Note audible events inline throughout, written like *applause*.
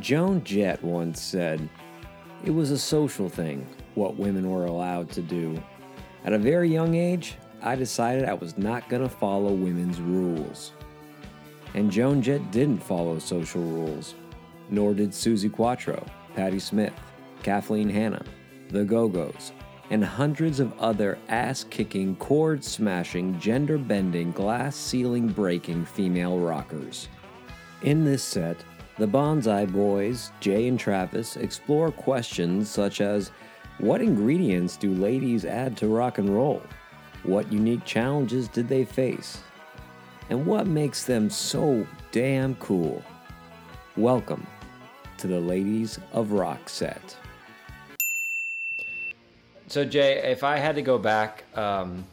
Joan Jett once said, It was a social thing, what women were allowed to do. At a very young age, I decided I was not going to follow women's rules. And Joan Jett didn't follow social rules, nor did Suzi Quatro, Patti Smith, Kathleen Hanna, the Go Go's, and hundreds of other ass kicking, chord smashing, gender bending, glass ceiling breaking female rockers. In this set, the Bonsai Boys, Jay and Travis, explore questions such as what ingredients do ladies add to rock and roll? What unique challenges did they face? And what makes them so damn cool? Welcome to the Ladies of Rock set. So, Jay, if I had to go back um,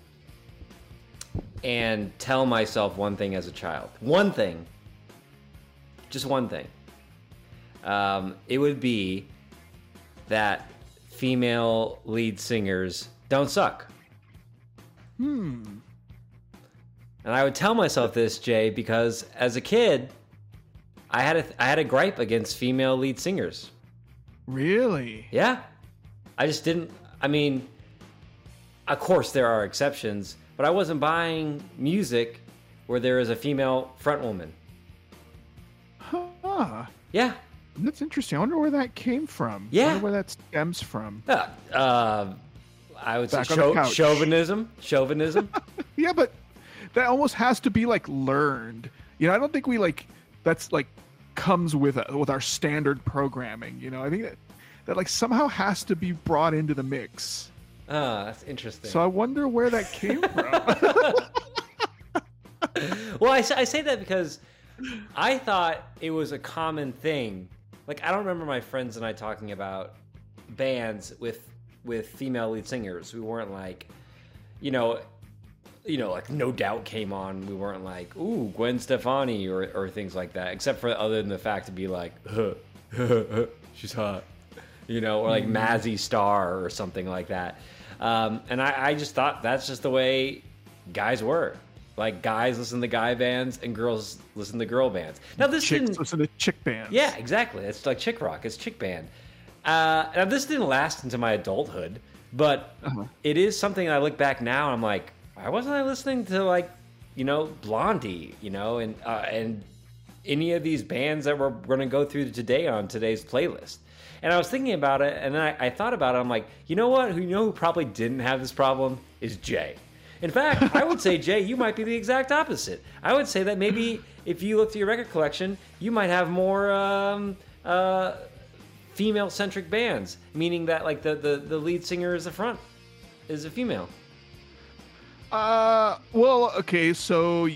and tell myself one thing as a child, one thing, just one thing, um, it would be that female lead singers don't suck. Hmm. And I would tell myself this, Jay, because as a kid, I had a I had a gripe against female lead singers. Really? Yeah, I just didn't. I mean, of course there are exceptions, but I wasn't buying music where there is a female front woman. Huh. Yeah, That's interesting. I wonder where that came from. I Yeah. wonder where that stems from. uh, uh, I would say Back the chauvinism. Chauvinism. *laughs* Yeah, but that almost has to be like learned. You know, I don't think we like that's like comes with uh with our standard programming. You know, I think that that like somehow has to be brought into the mix. Ah, that's interesting. So I wonder where that came from. *laughs* well, I, I say that because I thought it was a common thing. Like I don't remember my friends and I talking about bands with with female lead singers. We weren't like, you know, you know, like No Doubt came on. We weren't like, ooh, Gwen Stefani or or things like that. Except for other than the fact to be like, *laughs* she's hot, you know, or like Mazzy Star or something like that. Um, and I, I just thought that's just the way guys were. Like guys listen to guy bands and girls listen to girl bands. Now this Chicks didn't. listen to chick bands. Yeah, exactly. It's like chick rock. It's chick band. Uh, now this didn't last into my adulthood, but Uh-huh. it is something I look back now and I'm like, why wasn't I listening to like, you know, Blondie, you know, and uh, and any of these bands that we're going to go through today on today's playlist. And I was thinking about it, and then I, I thought about it. I'm like, you know what? Who you know who probably didn't have this problem is Jay. In fact, I would say Jay, you might be the exact opposite. I would say that maybe if you look through your record collection, you might have more um, uh, female-centric bands, meaning that like the, the the lead singer is the front is a female. Uh, well, okay, so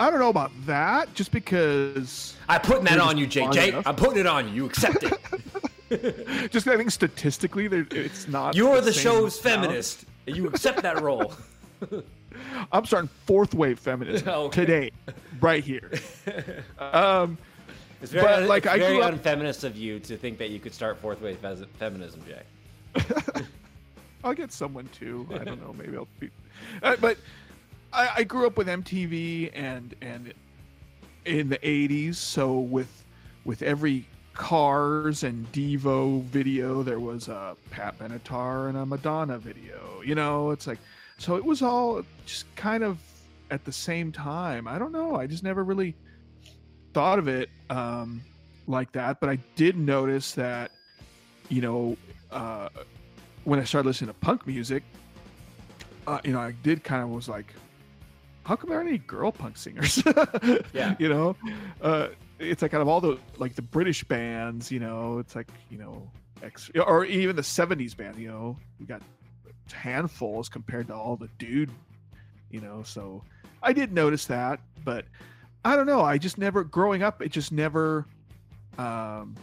I don't know about that. Just because, I'm putting that on you, Jay. Jay. I'm putting it on you. You accept it. *laughs* just I think statistically, there- it's not. You're the same show's feminist. And You accept that role. *laughs* I'm starting fourth wave feminism *laughs* Okay. today, right here. Um, It's very, But, like, it's I very grew up- unfeminist of you to think that you could start fourth wave fes- feminism, Jay. *laughs* I'll get someone too. I don't know. Maybe I'll be. Uh, but I, I grew up with MTV and and in the '80s, so with with every Cars and Devo video, there was a Pat Benatar and a Madonna video. You know, it's like so it was all just kind of at the same time. I don't know. I just never really thought of it um, like that, but I did notice that you know. Uh, when I started listening to punk music, uh, you know, I did kind of was like, how come there aren't any girl punk singers? *laughs* Yeah. You know, uh, it's like out of all the like the British bands, you know, it's like you know, X or even the '70s band, you know, we got handfuls compared to all the dude, you know. So I did notice that, but I don't know. I just never growing up. It just never. Um,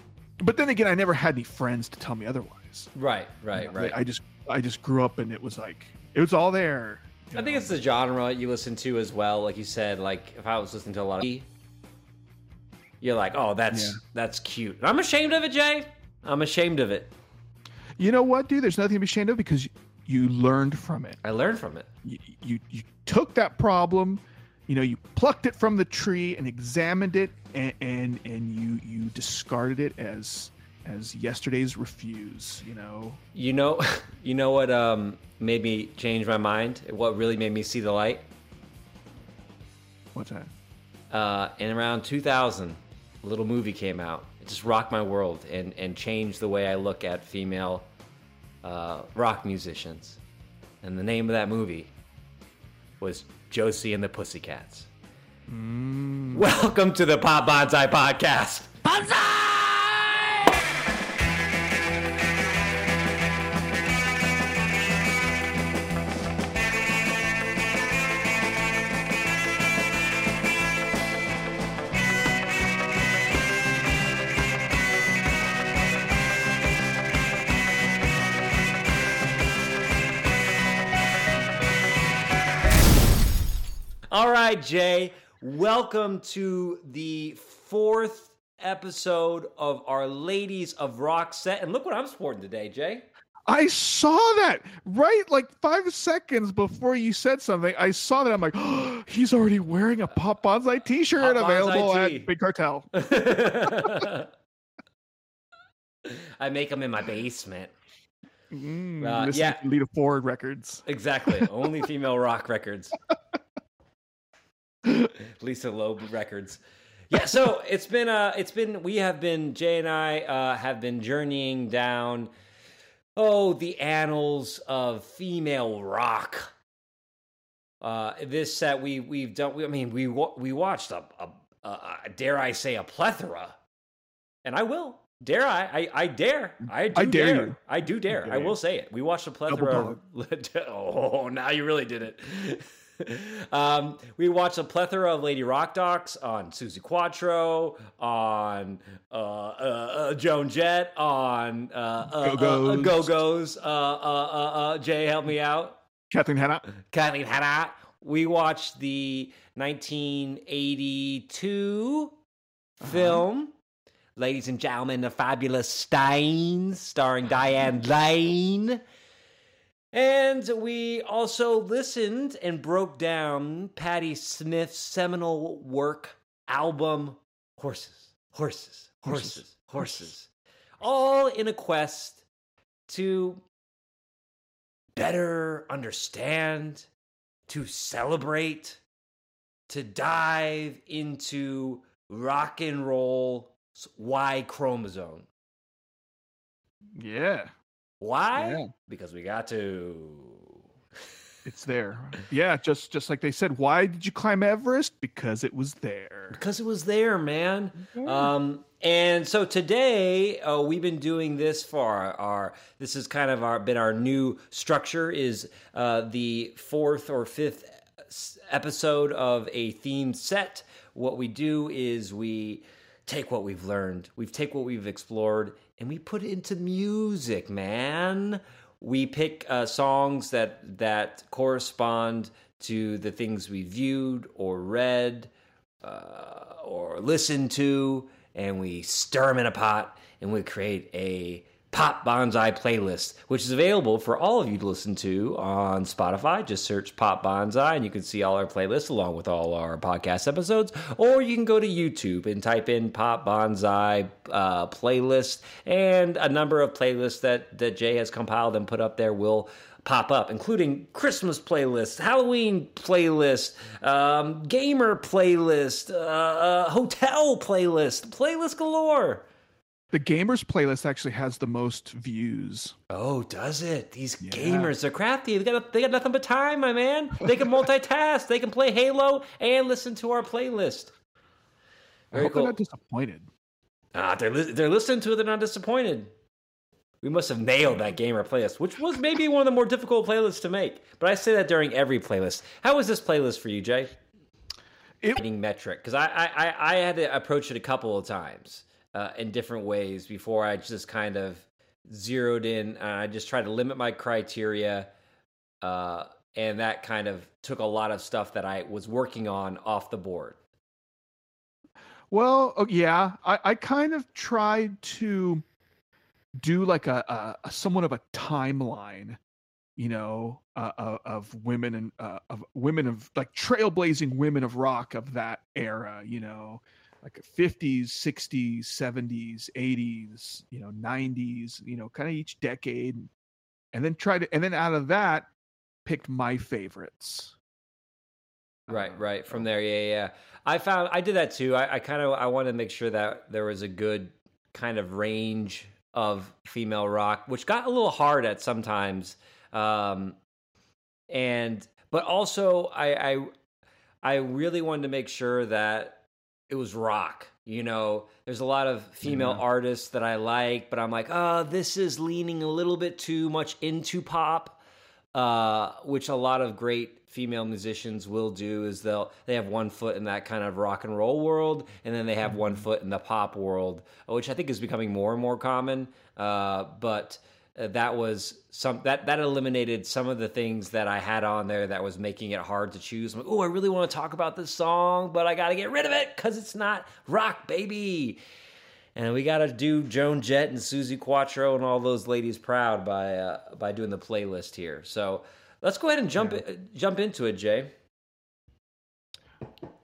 but then again, I never had any friends to tell me otherwise. Right, right, You know, right. I just I just grew up and it was like it was all there. I think it's the genre you listen to as well. Like you said, like if I was listening to a lot of, you're like, oh, that's Yeah. that's cute. And I'm ashamed of it, Jay. I'm ashamed of it. you know what, dude. There's nothing to be ashamed of because you learned from it. I learned from it. You you, you took that problem, you know you plucked it from the tree and examined it and and, and you you discarded it as as yesterday's refuse you know You know, *laughs* you know what um, made me change my mind? What really made me see the light? what's that Uh, in around 2000, a little movie came out. It just rocked my world and, and changed the way I look at female uh, rock musicians. And the name of that movie was Josie and the Pussycats. Welcome to the Pop Bonsai Podcast. All right, Jay. Welcome to the fourth episode of our Ladies of Rock set. And look what I'm sporting today, Jay. I saw that right like five seconds before you said something. I saw that. I'm like, oh, *gasps* he's already wearing a Pop Bonsai T-shirt Bonsai available at Big Cartel. *laughs* *laughs* I make them in my basement. Mm, Uh, yeah. Lita Ford records. Exactly. Only *laughs* female rock records. *laughs* Lisa Loeb records. Yeah, so it's been uh it's been we have been Jay and I uh have been journeying down oh the annals of female rock. Uh this set we we've done we, I mean we we watched a, a, a dare I say a plethora. And I will. Dare I? I, I dare. I do I dare dare. you. I do dare. I will say it. We watched a plethora. Of, *laughs* oh, now you really did it. *laughs* um, we watched a plethora of Lady Rock docs on Suzi Quatro, on uh, uh, uh, Joan Jett, on uh, uh, Go-Go's. uh, Uh, uh, uh, uh, Jay, help me out. Kathleen Hanna. Kathleen Hanna. We watched the 1982 film, Ladies and Gentlemen, The Fabulous Stains, starring Diane Lane. And we also listened and broke down Patti Smith's seminal work album, Horses, Horses, Horses, Horses, Horses. All in a quest to better understand, to celebrate, to dive into rock and roll's Y chromosome. Yeah, Why? Yeah. Because we got to. it's there. Yeah, just just like they said. Why did you climb Everest? Because it was there. Because it was there, man. Mm-hmm. Um, and so today uh, we've been doing this for our, our. This is kind of our been our new structure. Is uh, the fourth or fifth episode of a themed set. What we do is we take what we've learned, we take what we've explored, and we put it into music, man. We pick uh, songs that that correspond to the things we viewed or read uh, or listened to, and we stir them in a pot and we create a Pop Bonsai playlist, which is available for all of you to listen to on Spotify. Just search Pop Bonsai and you can see all our playlists along with all our podcast episodes. Or you can go to YouTube and type in Pop Bonsai uh, playlist, and a number of playlists that, that Jay has compiled and put up there will pop up, including Christmas playlist, Halloween playlist, um, gamer playlist, uh, uh, hotel playlist, playlist galore. The gamers playlist actually has the most views. Oh, does it? These Yeah. gamers, they're crafty. They got they got nothing but time, my man. They can multitask. they can play Halo and listen to our playlist. I hope cool. they're not disappointed. Ah, they're li- they're listening to it. They're not disappointed. We must have nailed that gamer playlist, which was maybe one of the more difficult playlists to make. But I say that during every playlist. How was this playlist for you, Jay? It- metric, because I I I had to approach it a couple of times uh, in different ways before I just kind of zeroed in. I just tried to limit my criteria, uh, and that kind of took a lot of stuff that I was working on off the board. Well, oh, yeah, I, I kind of tried to do like a, a, a somewhat of a timeline, you know, uh, uh, of women and uh, of women of like trailblazing women of rock of that era, you know, like 50s, 60s, 70s, 80s, you know, 90s, you know, kind of each decade, and then try to, and then out of that, picked my favorites. Right, right. From there, yeah, yeah. I found I did that too. I, I kind of I wanted to make sure that there was a good kind of range of female rock, which got a little hard at sometimes. Um, and but also I, I I really wanted to make sure that it was rock. You know, there's a lot of female artists that I like, but I'm like, oh, this is leaning a little bit too much into pop, uh, which a lot of great female musicians will do is they'll they have one foot in that kind of rock and roll world and then they have one mm-hmm. foot in the pop world which i think is becoming more and more common uh, but that was some that that eliminated some of the things that i had on there that was making it hard to choose like, oh i really want to talk about this song but i gotta get rid of it because it's not rock baby and we got to do Joan Jett and Suzi Quatro and all those ladies proud by uh, by doing the playlist here. So Let's go ahead and jump yeah. jump into it, Jay.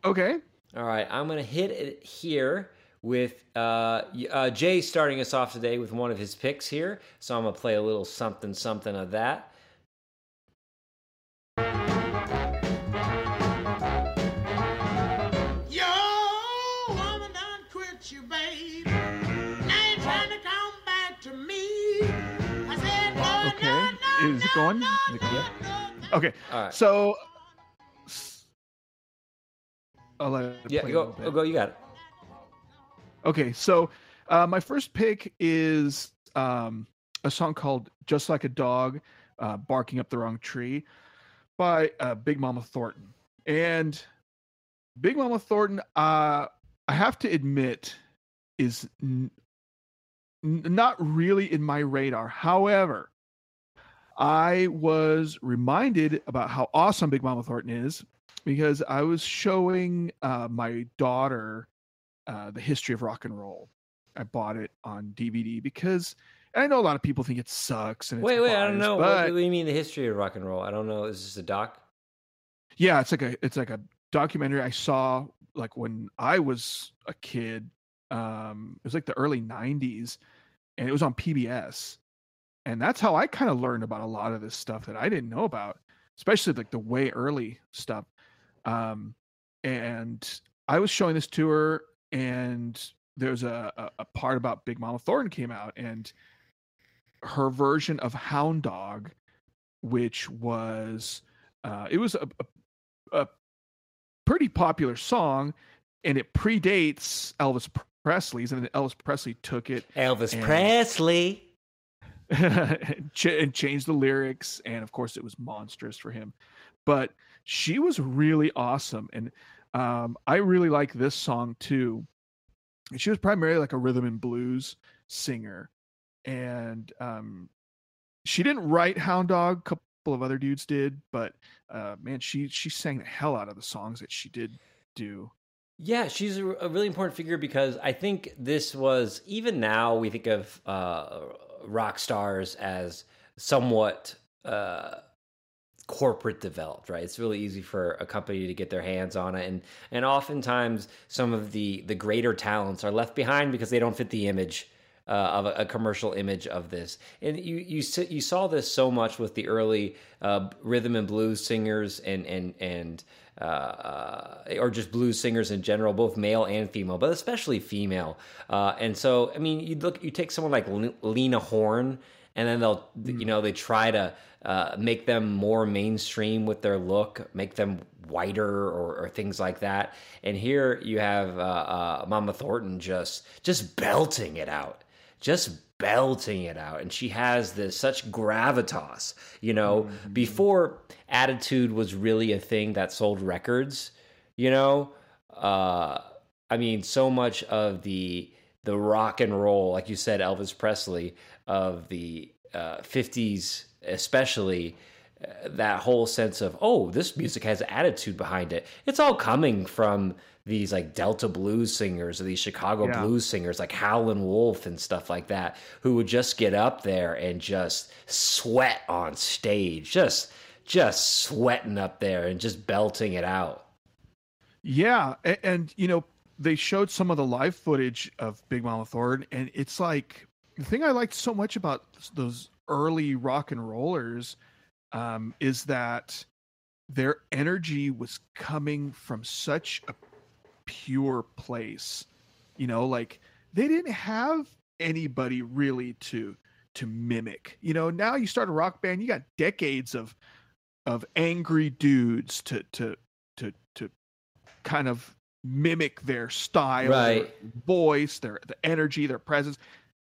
Okay. All right, I'm gonna hit it here with uh, uh, Jay starting us off today with one of his picks here. So I'm gonna play a little something something of that. Okay. Is it going? Yeah. Okay. All right. So I'll let yeah, go, go. You got it. Okay, so uh, my first pick is um, a song called "Just Like a Dog uh, Barking Up the Wrong Tree" by uh, Big Mama Thornton. And Big Mama Thornton, uh, I have to admit, is n- not really in my radar. However, I was reminded about how awesome Big Mama Thornton is because I was showing uh, my daughter uh, the history of rock and roll. I bought it on DVD because I know a lot of people think it sucks. And wait, wait, biased, I don't know. But... What do you mean the history of rock and roll? I don't know. Is this a doc? Yeah, it's like a it's like a documentary I saw like when I was a kid. Um, it was like the early '90s, and it was on PBS and that's how I kind of learned about a lot of this stuff that I didn't know about, especially like the way early stuff. Um, and I was showing this to her, and there's a, a, part about Big Mama Thornton came out, and her version of Hound Dog, which was uh, it was a, a, a pretty popular song, and it predates Elvis Presley's, and then Elvis Presley took it. Elvis and, Presley *laughs* and changed the lyrics and of course it was monstrous for him but she was really awesome and um, i really like this song too. She was primarily like a rhythm and blues singer and um, she didn't write hound dog a couple of other dudes did but uh, man she she sang the hell out of the songs that she did do. Yeah, she's a, really important figure because I think this was even now we think of uh, rock stars as somewhat uh, corporate developed, right? It's really easy for a company to get their hands on it, and and oftentimes some of the the greater talents are left behind because they don't fit the image. Uh, of a, a, commercial image of this, and you you you saw this so much with the early uh, rhythm and blues singers and and and uh, uh, or just blues singers in general, both male and female, but especially female. Uh, and so, I mean, you look, you take someone like Lena Horne, and then they'll, mm. you know, they try to uh, make them more mainstream with their look, make them whiter or, or things like that. And here you have uh, uh, Mama Thornton just just belting it out, just belting it out and she has this such gravitas you know mm-hmm. before attitude was really a thing that sold records you know uh i mean so much of the the rock and roll like you said elvis presley of the uh 50s especially that whole sense of oh this music has attitude behind it it's all coming from these like delta blues singers or these chicago Yeah. blues singers like howlin' wolf and stuff like that who would just get up there and just sweat on stage just just sweating up there and just belting it out Yeah, and, and you know they showed some of the live footage of Big Mama Thornton, and it's like the thing I liked so much about those early rock and rollers um, is that their energy was coming from such a pure place. You know, like they didn't have anybody really to to mimic. You know, now you start a rock band, you got decades of of angry dudes to to to to kind of mimic their style, their Right. voice, their the energy, their presence.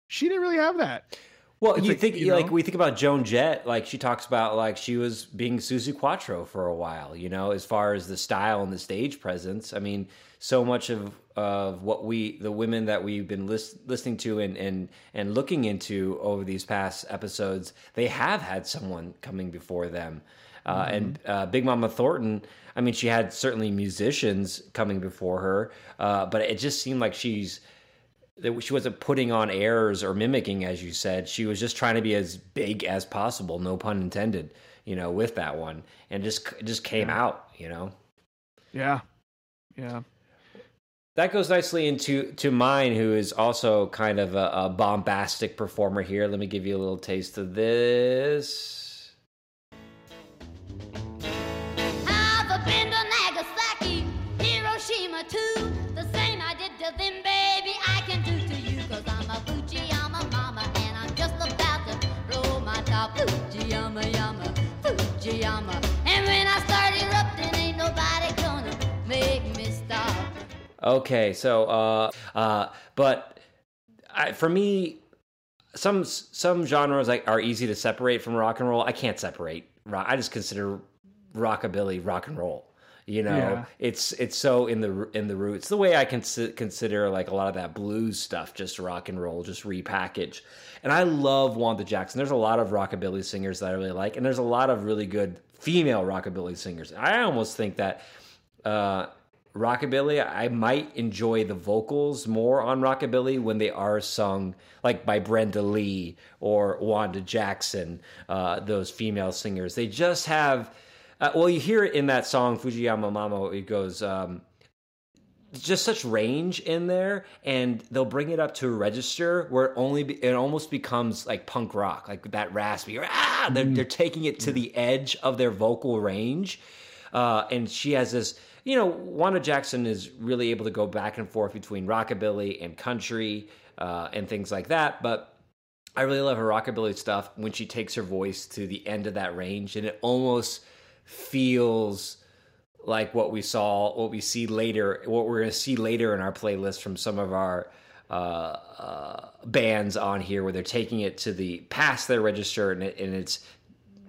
She didn't really have that. Well, It's you like, think you like know? we think about Joan Jett, like she talks about like she was being Suzi Quatro for a while, you know, as far as the style and the stage presence. I mean, so much of of what we the women that we've been lis- listening to and and and looking into over these past episodes, they have had someone coming before them. Uh, And uh, Big Mama Thornton, I mean, she had certainly musicians coming before her, uh, but it just seemed like she's that she wasn't putting on airs or mimicking, as you said. She was just trying to be as big as possible, no pun intended, you know, with that one, and just just came out, you know. Yeah. Yeah. That goes nicely into to mine, who is also kind of a, a bombastic performer here. Let me give you a little taste of this. Okay, so uh, uh, but I, for me, some some genres like are easy to separate from rock and roll. I can't separate. Rock, I just consider rockabilly rock and roll. You know, Yeah. it's it's so in the in the roots. The way I can consider like a lot of that blues stuff just rock and roll, just repackaged. And I love Wanda Jackson. There's a lot of rockabilly singers that I really like, and there's a lot of really good female rockabilly singers. I almost think that uh, rockabilly, I might enjoy the vocals more on rockabilly when they are sung like by Brenda Lee or Wanda Jackson, uh, those female singers. They just have, uh, well, you hear it in that song Fujiyama Mama. It goes. Um, just such range in there and they'll bring it up to a register where it only be, it almost becomes like punk rock like that raspy ah! they're, they're taking it to the edge of their vocal range uh, and she has this you know wanda jackson is really able to go back and forth between rockabilly and country uh, and things like that but I really love her rockabilly stuff when she takes her voice to the end of that range, and it almost feels like what we saw, what we see later, what we're going to see later in our playlist from some of our uh, uh, bands on here, where they're taking it to the past their register, and, it, and it's.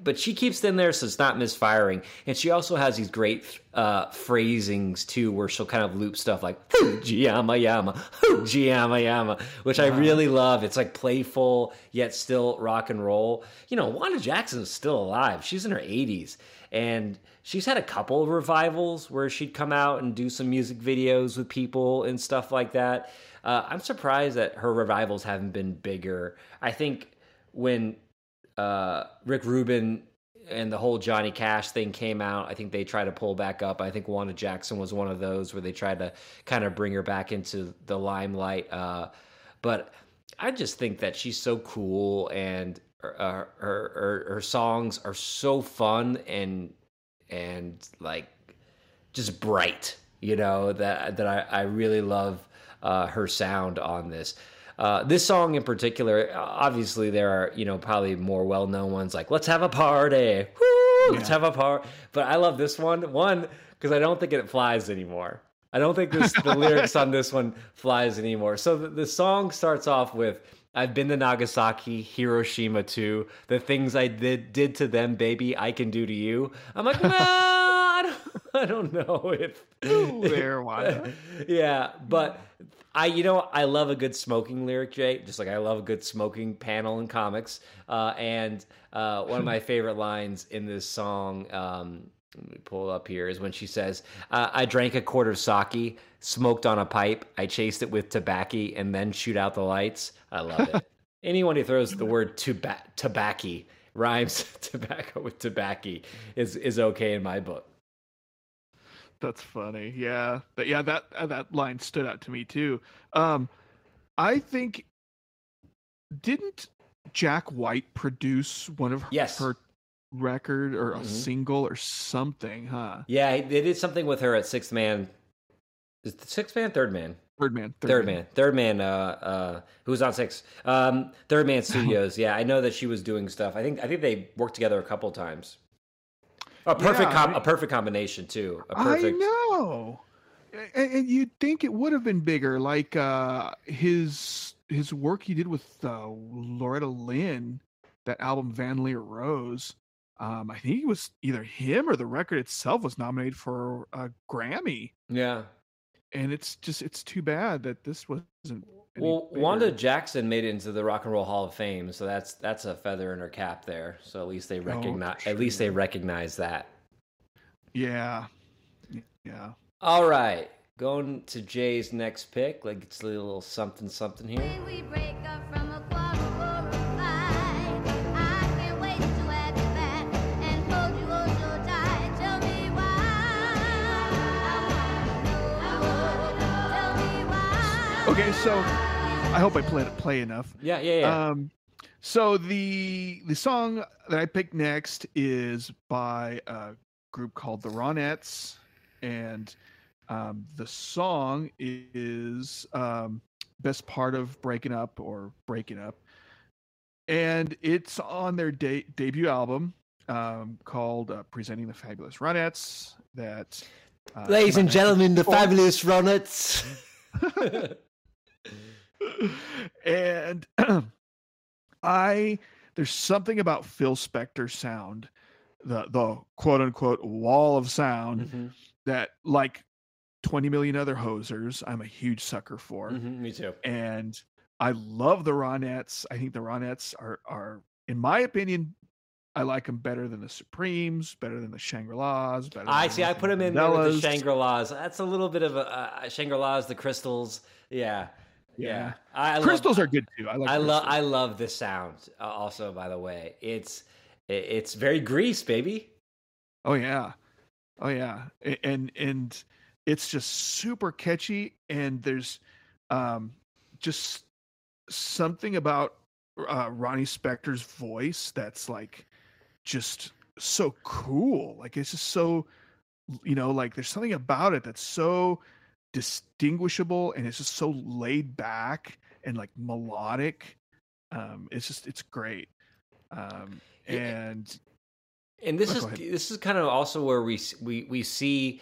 But she keeps them there, so it's not misfiring. And she also has these great uh, phrasings too, where she'll kind of loop stuff like "Fujiyama yama, Fujiyama yama," which I really love. It's like playful yet still rock and roll. You know, Wanda Jackson is still alive. She's in her 80s, and she's had a couple of revivals where she'd come out and do some music videos with people and stuff like that. Uh, I'm surprised that her revivals haven't been bigger. I think when uh, Rick Rubin and the whole Johnny Cash thing came out, I think they tried to pull back up. I think Wanda Jackson was one of those where they tried to kind of bring her back into the limelight. Uh, but I just think that she's so cool and uh, her, her her songs are so fun and and like just bright. You know that that I, I really love uh, her sound on this. Uh, this song in particular, obviously there are you know probably more well known ones like "Let's Have a Party," Woo! "Let's Yeah. Have a Party," but I love this one. One because I don't think it flies anymore. I don't think this the *laughs* lyrics on this one flies anymore. So the, the song starts off with. I've been to Nagasaki, Hiroshima too. The things I did did to them, baby, I can do to you. I'm like, no, *laughs* *laughs* I don't, know if Ooh, there, Wanda. *laughs* yeah, but I, you know, I love a good smoking lyric, Jay. Just like I love a good smoking panel in comics. Uh, and uh, one of my *laughs* favorite lines in this song, um, let me pull up here, is when she says, uh, "I drank a quart of sake, smoked on a pipe, I chased it with tobacco, and then shoot out the lights." I love it. Anyone who throws the word tuba- tobacco rhymes tobacco with tobacco is is okay in my book. That's funny. Yeah, but yeah, that uh, that line stood out to me too. Um, I think didn't Jack White produce one of Yes. her record or a Mhm. single or something? Huh? Yeah, they did something with her at Sixth Man. Is it Sixth Man, Third Man, Third man. Third, Man, Third Man. Uh, uh, who was on Six? Um, Third Man *laughs* Studios. yeah, I know that she was doing stuff. I think I think they worked together a couple times. A perfect, Yeah, com- I- a perfect combination too. A I perfect. know. And, and you'd think it would have been bigger, like uh, his his work he did with uh, Loretta Lynn, that album Van Lear Rose. Um, I think it was either him or the record itself was nominated for a Grammy, Yeah. and it's just it's too bad that this wasn't. Any Well, bigger. Wanda Jackson made it into the Rock and Roll Hall of Fame, so that's that's a feather in her cap there. So at least they oh, recognize. At least they recognize that. yeah, yeah. All right, going to Jay's next pick. Like it's a little something something here. We break up from a quarter for a fight. I can't wait to have you back and hold you oh so tight. Tell me why. Tell me why. Okay, so I hope I played it play enough. Yeah, yeah, yeah. Um, so the the song that I picked next is by a group called the Ronettes, and um, the song is um, "Best Part of Breaking Up" or "Breaking Up," and it's on their de- debut album um, called uh, "Presenting the Fabulous Ronettes." That, uh, Ladies and my- gentlemen, the fabulous Ronettes. *laughs* *laughs* and *clears throat* I there's something about Phil Spector sound, the the quote unquote wall of sound Mhm, that like 20 million other hosers, I'm a huge sucker for. mhm, me too. And I love the Ronettes. I think the Ronettes are are in my opinion I like them better than the Supremes, better than the Shangri-Las. Better I see. I put them in there with the Shangri Las. That's a little bit of a uh, Shangri Las, the crystals. Yeah, yeah. Yeah. Crystals love, are good too. I like. I love. I love this sound. Uh, also, by the way, it's it's very grease, baby. Oh yeah, oh yeah, and and it's just super catchy, and there's um just something about uh, Ronnie Spector's voice that's like just so cool. Like it's just so you know, like there's something about it that's so distinguishable, and it's just so laid back and like melodic. Um, it's just it's great. Um, and and this Oh, is this is kind of also where we we we see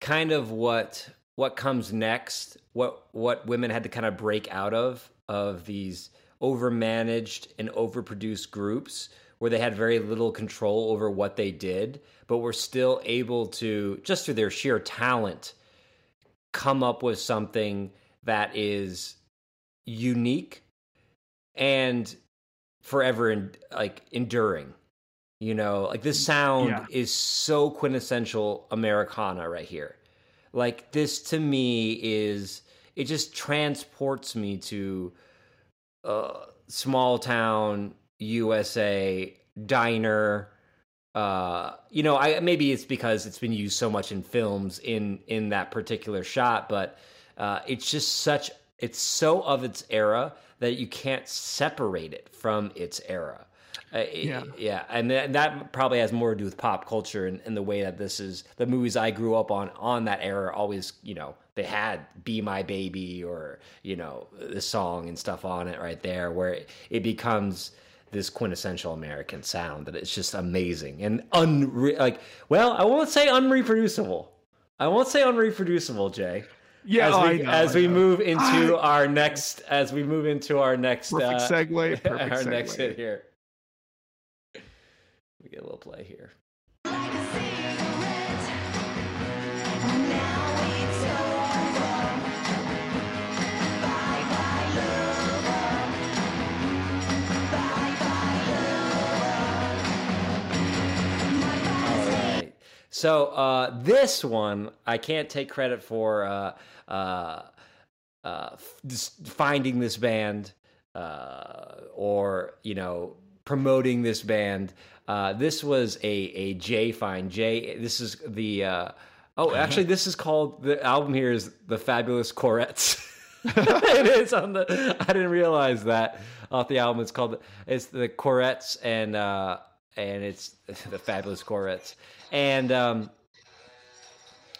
kind of what what comes next what what women had to kind of break out of of these overmanaged and overproduced groups where they had very little control over what they did but were still able to just through their sheer talent come up with something that is unique and forever in, like enduring you know like this sound Yeah. is so quintessential americana right here like this to me is it just transports me to uh small town usa diner uh you know i maybe it's because it's been used so much in films in in that particular shot but uh it's just such it's so of its era that you can't separate it from its era uh, it- Yeah. yeah and that, that probably has more to do with pop culture and, and the way that this is the movies i grew up on on that era always you know they had be my baby or you know the song and stuff on it right there where it, it becomes this quintessential American sound that it's just amazing and unre- like well I won't say unreproducible. I won't say unreproducible Jay. Yeah, as oh, we, I know, as I we move into our next as we move into our next perfect uh, segue. *laughs* Perfect our segue. next hit here. We get a little play here So uh, this one I can't take credit for uh, uh, uh, f- finding this band uh, or you know promoting this band. Uh, this was a a find. J. this is the. Uh, oh, actually, this is called the album. Here is the Fabulous Courettes. *laughs* it is on the. I didn't realize that off the album. It's called it's the Courettes and uh, and it's *laughs* the Fabulous Courettes and um.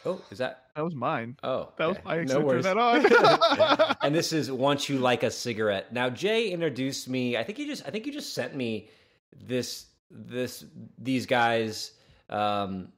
Oh, is that? That was mine. Oh, That was okay. I No actually worries. turned that on. *laughs* and this is once you like a cigarette. Now Jay introduced me. I think you just I think you just sent me this this these guys um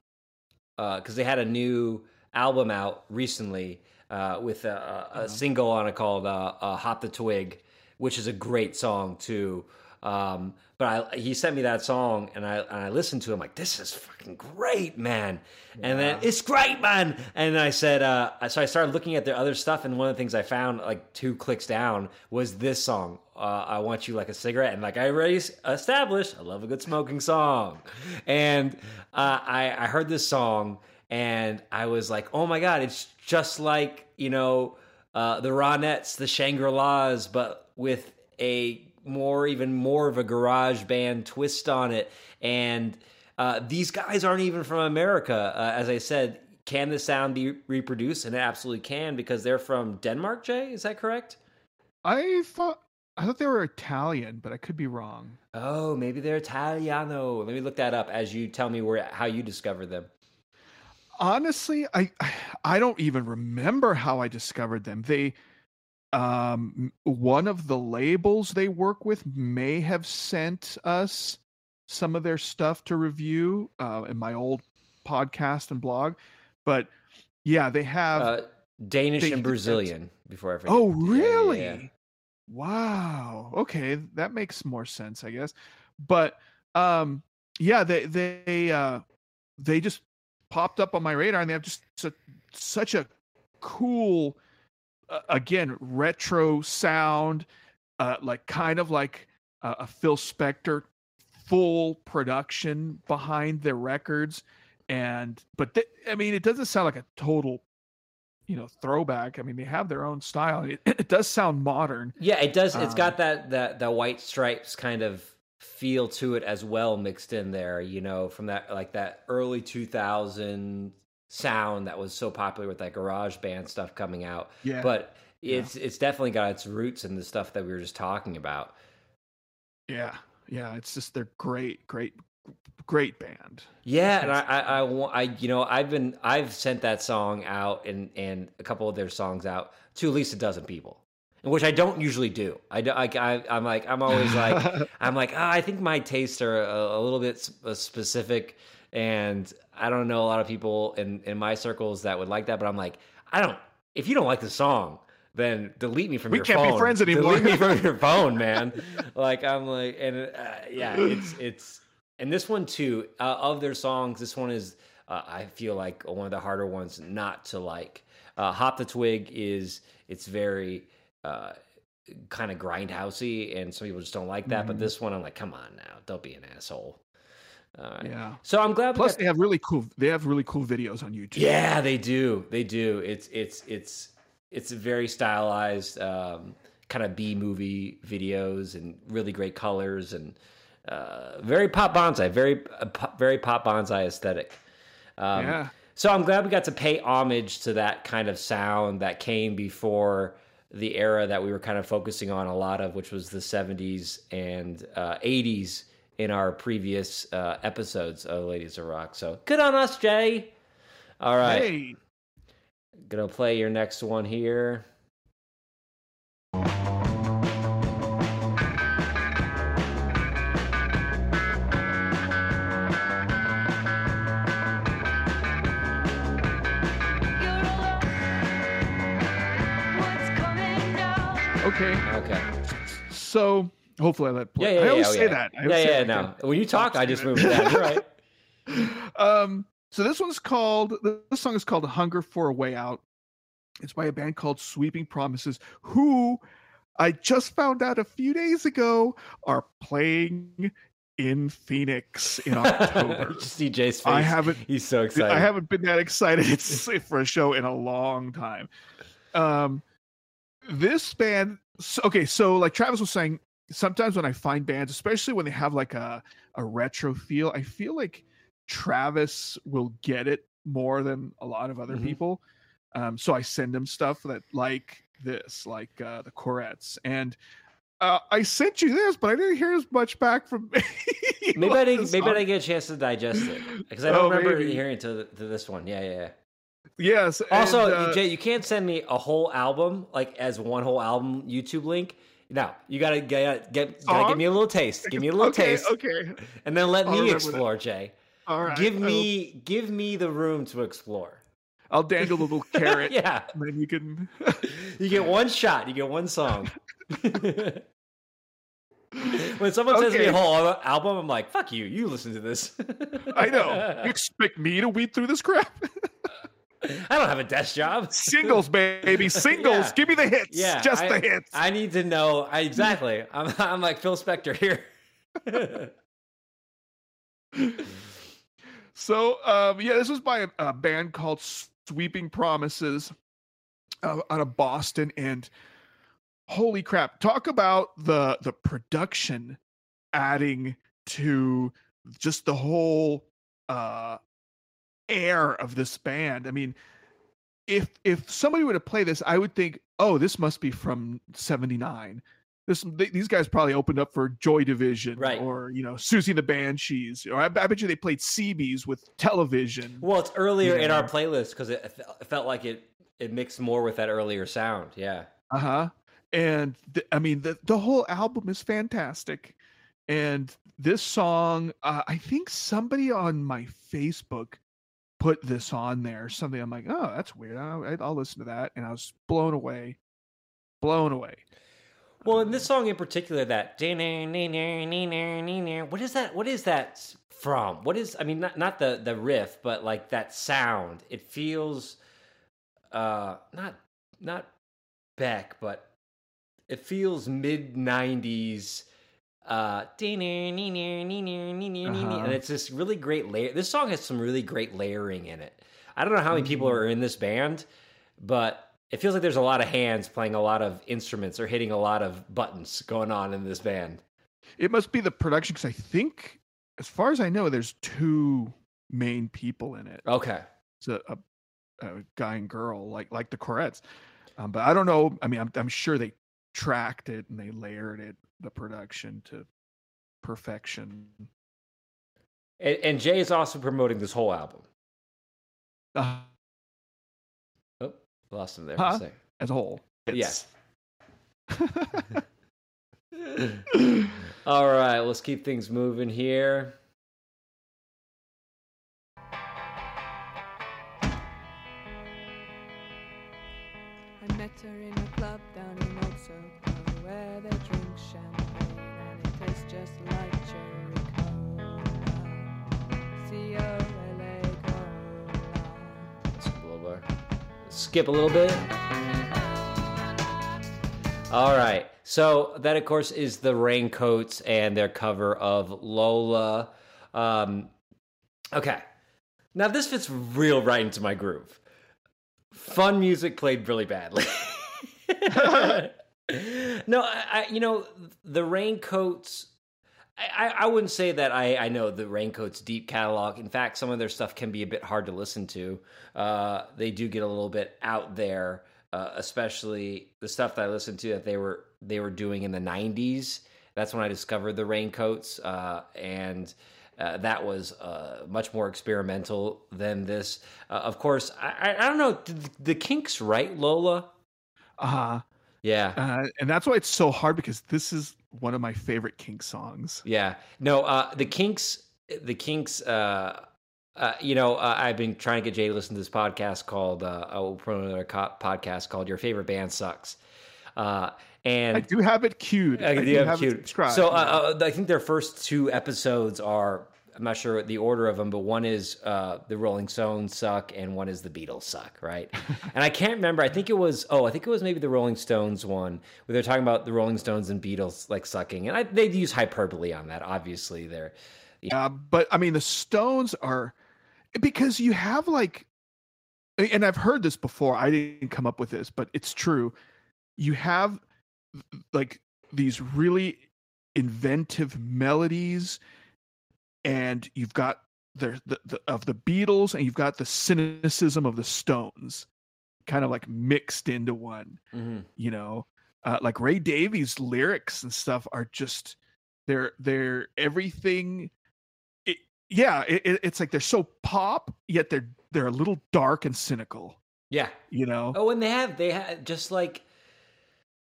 uh cuz they had a new album out recently uh with a, a, a single on it called uh, uh Hop the Twig, which is a great song too. Um but I he sent me that song and I and I listened to him like this is fucking great, man. And then it's great, man. And I said, uh, so I started looking at their other stuff, and one of the things I found, like two clicks down, was this song. Uh, I want you like a cigarette, and like I already established, I love a good smoking song. And uh, I, I heard this song, and I was like, oh my god, it's just like you know uh, the Ronettes, the Shangri Las, but with a more, even more of a garage band twist on it, and uh, these guys aren't even from America. Uh, as I said, can the sound be reproduced? And it absolutely can because they're from Denmark, Jay? Is that correct? I thought I thought they were Italian, but I could be wrong. Oh, maybe they're Italiano. Let me look that up as you tell me where how you discovered them. honestly i i don't even remember how i discovered them they um one of the labels they work with may have sent us some of their stuff to review uh in my old podcast and blog but yeah they have Uh, Danish they- and Brazilian, before I forget. oh Yeah, yeah, really yeah. wow okay that makes more sense i guess but um yeah they they uh they just popped up on my radar and they have just su- such a cool uh, again retro sound uh like kind of like a, a phil spector full production behind their records and but th- i mean it doesn't sound like a total you know throwback i mean they have their own style it, it does sound modern Yeah, it does. It's Um, got that that that white stripes kind of feel to it as well, mixed in there. You know, from that like that early two thousand sound that was so popular with that garage band stuff coming out. yeah But Yeah. it's it's definitely got its roots in the stuff that we were just talking about. yeah yeah it's just they're great great great band Yeah, and I, I, I, I, you know, I've been, I've sent that song out and and a couple of their songs out to at least a dozen people, which I don't usually do. I, I, I I'm like, I'm always like, *laughs* I'm like, ah, I think my tastes are a, a little bit uh, specific, and I don't know a lot of people in in my circles that would like that. But I'm like, I don't. If you don't like the song, then delete me from We your phone. We can't be friends anymore. Delete me from *laughs* your phone, man. like I'm like, and uh, yeah, it's it's and this one too. Uh, of their songs, this one is uh, I feel like one of the harder ones not to like. Uh, Hop the Twig is it's very. Uh, kind of grindhousey, and some people just don't like that. But Mhm. this one, I'm like, come on now, don't be an asshole. All right. yeah So I'm glad. plus got- they have really cool they have really cool videos on youtube yeah, they do. They do. It's it's it's it's very stylized, um, kind of B movie videos, and really great colors, and uh, very pop bonsai, very uh, pop, very pop bonsai aesthetic. Um, yeah So I'm glad we got to pay homage to that kind of sound that came before the era that we were kind of focusing on a lot of, which was the 70s and uh, 80s in our previous uh, episodes of Ladies of Rock. So good on us, Jay. All right, hey gonna play your next one here. okay Okay. so hopefully i let play. yeah, i always oh, say yeah. that I yeah, yeah. No, when you talk, I just move that. You're right. *laughs* um so this one's called this song is called hunger for a way out it's by a band called sweeping promises who i just found out a few days ago are playing in Phoenix in *laughs* October. See Jay's face. I haven't- He's so excited. I haven't been that excited *laughs* for a show in a long time. Um, this band, so, okay, so like Travis was saying, sometimes when I find bands, especially when they have like a a retro feel, I feel like Travis will get it more than a lot of other Mhm. people. Um, so I send him stuff that like this, like uh, the Courettes, and uh, I sent you this, but I didn't hear as much back from. *laughs* Maybe I didn't. Maybe I didn't get a chance to digest it because I don't Oh, remember maybe. hearing to, to this one. Yeah, yeah. yeah. Yes. Also, and, uh, Jay, you can't send me a whole album like as one whole album YouTube link. No, you gotta get get gotta Song? give me a little taste. Give me a little *laughs* okay, taste, Okay. and then let I'll me explore, Jay. All right. give I'll- me give me the room to explore. I'll dangle a little *laughs* carrot. yeah, And then you can. you get *laughs* one shot. You get one song. when someone sends me a whole album, I'm like, "Fuck you! You listen to this." I know. You expect me to weed through this crap? I don't have a desk job. *laughs* Singles, baby. *laughs* Singles. Yeah. Give me the hits. Yeah, Just I- the hits. I need to know I, exactly. I'm I'm like Phil Spector here. *laughs* So, um, yeah, this was by a, a band called Sweeping Promises uh, out of Boston, and holy crap! Talk about the the production adding to just the whole uh, air of this band. I mean, if if somebody were to play this, I would think, oh, this must be from '79. This th- these guys probably opened up for Joy Division, Right. Or you know, Siouxsie and the Banshees, or I, I bet you they played CBs with television. well, it's earlier in our playlist because it, it felt like it it mixed more with that earlier sound. Yeah. Uh huh. And th- I mean, the the whole album is fantastic. And this song, uh, I think somebody on my Facebook put this on there. Something I'm like, oh, that's weird. I'll, I'll listen to that, and I was blown away, blown away. Well, in this song in particular, that what is that? What is that from? What is? I mean, not not the the riff, but like that sound. It feels, uh, not not Beck, but it feels mid '90s. Uh, and it's this really great layer. This song has some really great layering in it. I don't know how many people are in this band, but it feels like there's a lot of hands playing a lot of instruments or hitting a lot of buttons going on in this band. It must be the production because I think, as far as I know, there's two main people in it. Okay. It's a, a, a guy and girl, like like the Courettes. Um, but I don't know. I mean, I'm I'm sure they tracked it and they layered it, the production to perfection. And, and Jay is also promoting this whole album. Uh, Oh, lost him there Huh? for a second. as a whole. Yes. It's- *laughs* All right, let's keep things moving here. I met her in Skip a little bit. All right. So that, of course, is the Raincoats and their cover of Lola. Um, okay. Now this fits real right into my groove. Fun music played really badly. *laughs* *laughs* no, I, I, you know, the Raincoats. I, I- wouldn't say that I, I know the Raincoats' deep catalog. In fact, some of their stuff can be a bit hard to listen to. Uh, they do get a little bit out there, uh, especially the stuff that I listened to that they were they were doing in the '90s. That's when I discovered the Raincoats, uh, and uh, that was uh, much more experimental than this. Uh, of course, I, I, don't know. Did the Kinks write Lola? uh-huh. Yeah. Uh, and that's why it's so hard because this is one of my favorite Kink songs. Yeah. No, uh, the Kinks, the Kinks, uh, uh, you know, uh, I've been trying to get Jay to listen to this podcast called, uh, I will put another co- podcast called Your Favorite Band Sucks. Uh, and I do have it queued. I do have it cute. subscribed. So uh, uh, I think their first two episodes are I'm not sure the order of them, but one is uh, the Rolling Stones suck, and one is the Beatles suck, right? *laughs* and I can't remember. I think it was oh, I think it was maybe the Rolling Stones one where they're talking about the Rolling Stones and Beatles like sucking, and I, they use hyperbole on that. Obviously, they're Yeah, but I mean the Stones are because you have like and I've heard this before. I didn't come up with this, but it's true. You have like these really inventive melodies and you've got the, the, the of the Beatles and you've got the cynicism of the Stones kind of like mixed into one Mhm. you know uh, like ray davies lyrics and stuff are just they're they're everything it, yeah it- it's like they're so pop yet they're they're a little dark and cynical yeah. you know Oh, and they have they have just like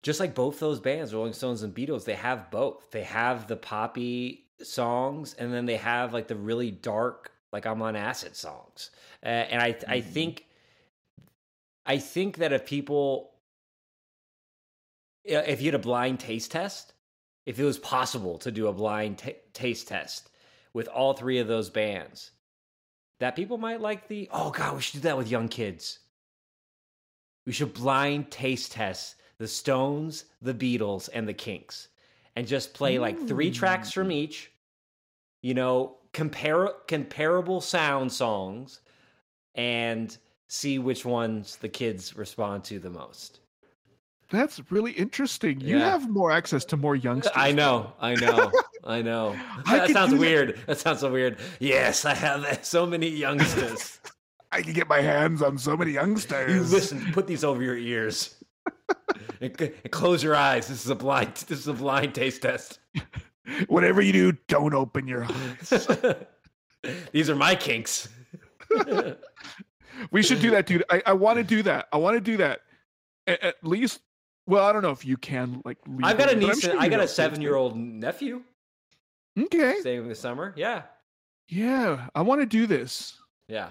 just like both those bands, Rolling Stones and Beatles, they have both. They have the poppy songs, and then they have like the really dark, like I'm on acid songs. Uh, and I I Mhm. think I think that if people if you had a blind taste test, if it was possible to do a blind ta taste test with all three of those bands, that people might like the oh god, we should do that with young kids. We should blind taste test the Stones, the Beatles, and the Kinks, and just play like three tracks from mm. each. You know, compare comparable sound songs, and see which ones the kids respond to the most. that's really interesting you Yeah. have more access to more youngsters I know, I know, *laughs* I know. I that sounds do that. weird. That sounds so weird. Yes, I have *laughs* so many youngsters. i can get my hands on so many youngsters you listen, put these over your ears. And, and close your eyes. This is a blind. *laughs* This is a blind taste test. *laughs* whatever you do don't open your eyes *laughs* These are my kinks. we should do that dude i, I want to do that i want to do that at, at least well i don't know if you can like I've got a I'm niece. sure I got a seven-year-old nephew okay staying this summer. Yeah, yeah i want to do this yeah.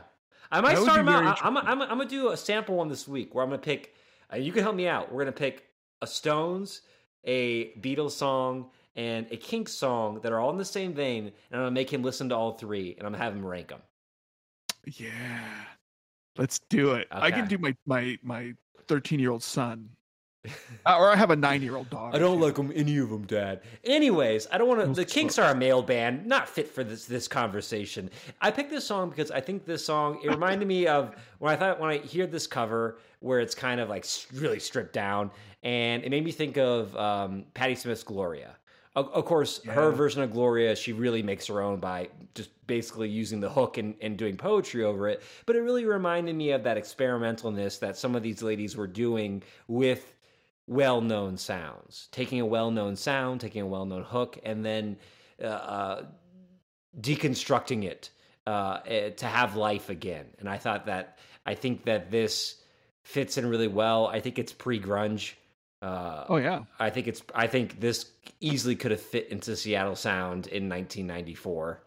I might That start them out. very I- I'm, I'm, I'm gonna do a sample one this week where I'm gonna pick. Uh, you can help me out. We're gonna pick a Stones, a Beatles song, and a Kinks song that are all in the same vein, and I'm gonna make him listen to all three, and I'm gonna have him rank them. Yeah. Let's do it. I can do my my my 13 year old son. *laughs* Or I have a nine year old daughter. I don't like them, any of them, Dad. Anyways, I don't want to. The Kinks are a male band, not fit for this this conversation. I picked this song because I think this song it reminded me of when I thought when I hear this cover where it's kind of like really stripped down, and it made me think of um, Patti Smith's Gloria. Of, of course, her version of Gloria, she really makes her own by just basically using the hook and, and doing poetry over it. But it really reminded me of that experimentalness that some of these ladies were doing with well known sounds, taking a well known sound, taking a well known hook, and then uh, uh, deconstructing it uh, eh, to have life again. And I thought that, I think that this fits in really well. I think it's pre grunge. Uh, Oh yeah. I think it's. I think this easily could have fit into Seattle Sound in 1994.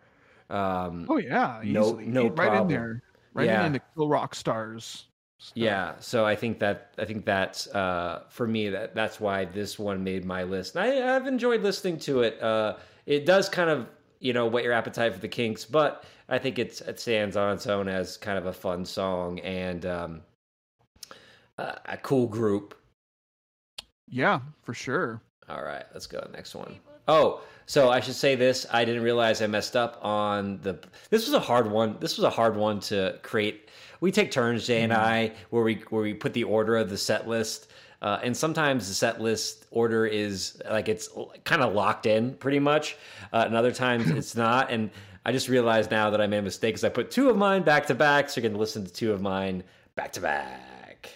Um, Oh yeah. No- Easily. no right in problem. there. Right Yeah. in the Kill Rock Stars. Stuff. Yeah, so I think that I think that's uh, for me that that's why this one made my list. And I, I've enjoyed listening to it. Uh, it does kind of you know whet your appetite for the Kinks, but I think it's it stands on its own as kind of a fun song and um, a, a cool group. Yeah, for sure. All right, let's go to the next one. Oh, so I should say this. I didn't realize I messed up on the. This was a hard one. This was a hard one to create. We take turns, Jay and I, where we where we put the order of the set list. Uh, and sometimes the set list order is like it's kind of locked in pretty much, uh, and other times it's *laughs* not. And I just realized now that I made a mistake because I put two of mine back to back. So you're going to listen to two of mine back to back.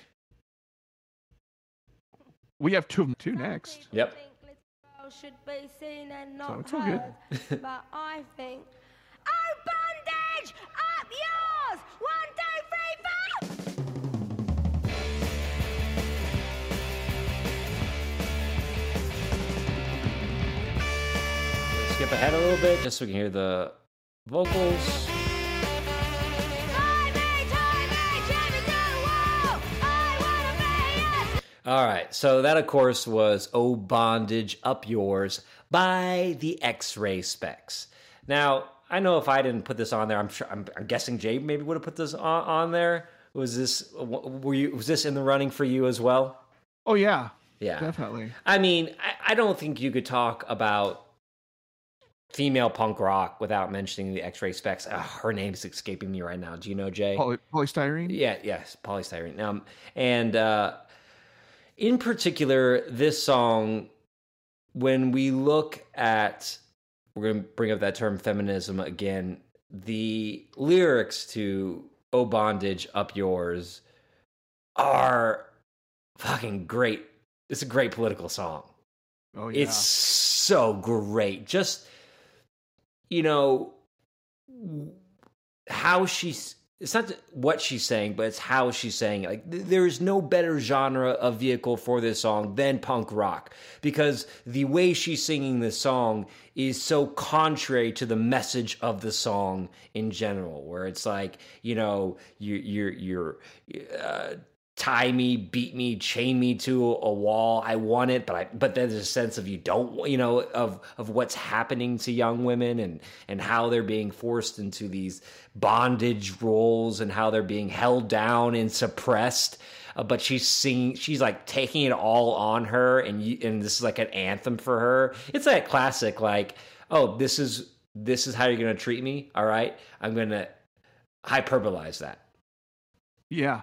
We have two of them too next. Yep. Should be seen and So it's all good. *laughs* Skip ahead a little bit just so we can hear the vocals. Tie me, tie me, chain me to the wall! I wanna be yours! All right, so that of course was "Oh Bondage Up Yours" by the X-Ray Spex. Now, I know if I didn't put this on there, I'm sure I'm, I'm guessing Jay maybe would have put this on, on there. Was this were you was this in the running for you as well? Oh yeah, Yeah, definitely. I mean, I, I don't think you could talk about female punk rock without mentioning the X-Ray Spex. Ugh, her name's escaping me right now. Do you know Jay? Poly- polystyrene. Yeah, yes, Poly Styrene. Um, and uh, in particular, this song, when we look at, we're going to bring up that term feminism again. The lyrics to "Oh Bondage, Up Yours" are fucking great. It's a great political song. Oh yeah. It's so great. Just you know how she's it's not what she's saying, but it's how she's saying it. Like th- there is no better genre of vehicle for this song than punk rock because the way she's singing this song is so contrary to the message of the song in general. Where it's like you know you you're you're uh, tie me, beat me, chain me to a wall. I want it, but I but there's a sense of you don't you know of of what's happening to young women and and how they're being forced into these bondage roles and how they're being held down and suppressed. Uh, but she's singing, she's like taking it all on her, and you, and this is like an anthem for her. It's that classic, like, oh, this is this is how you're gonna treat me. All right, I'm gonna hyperbolize that. yeah,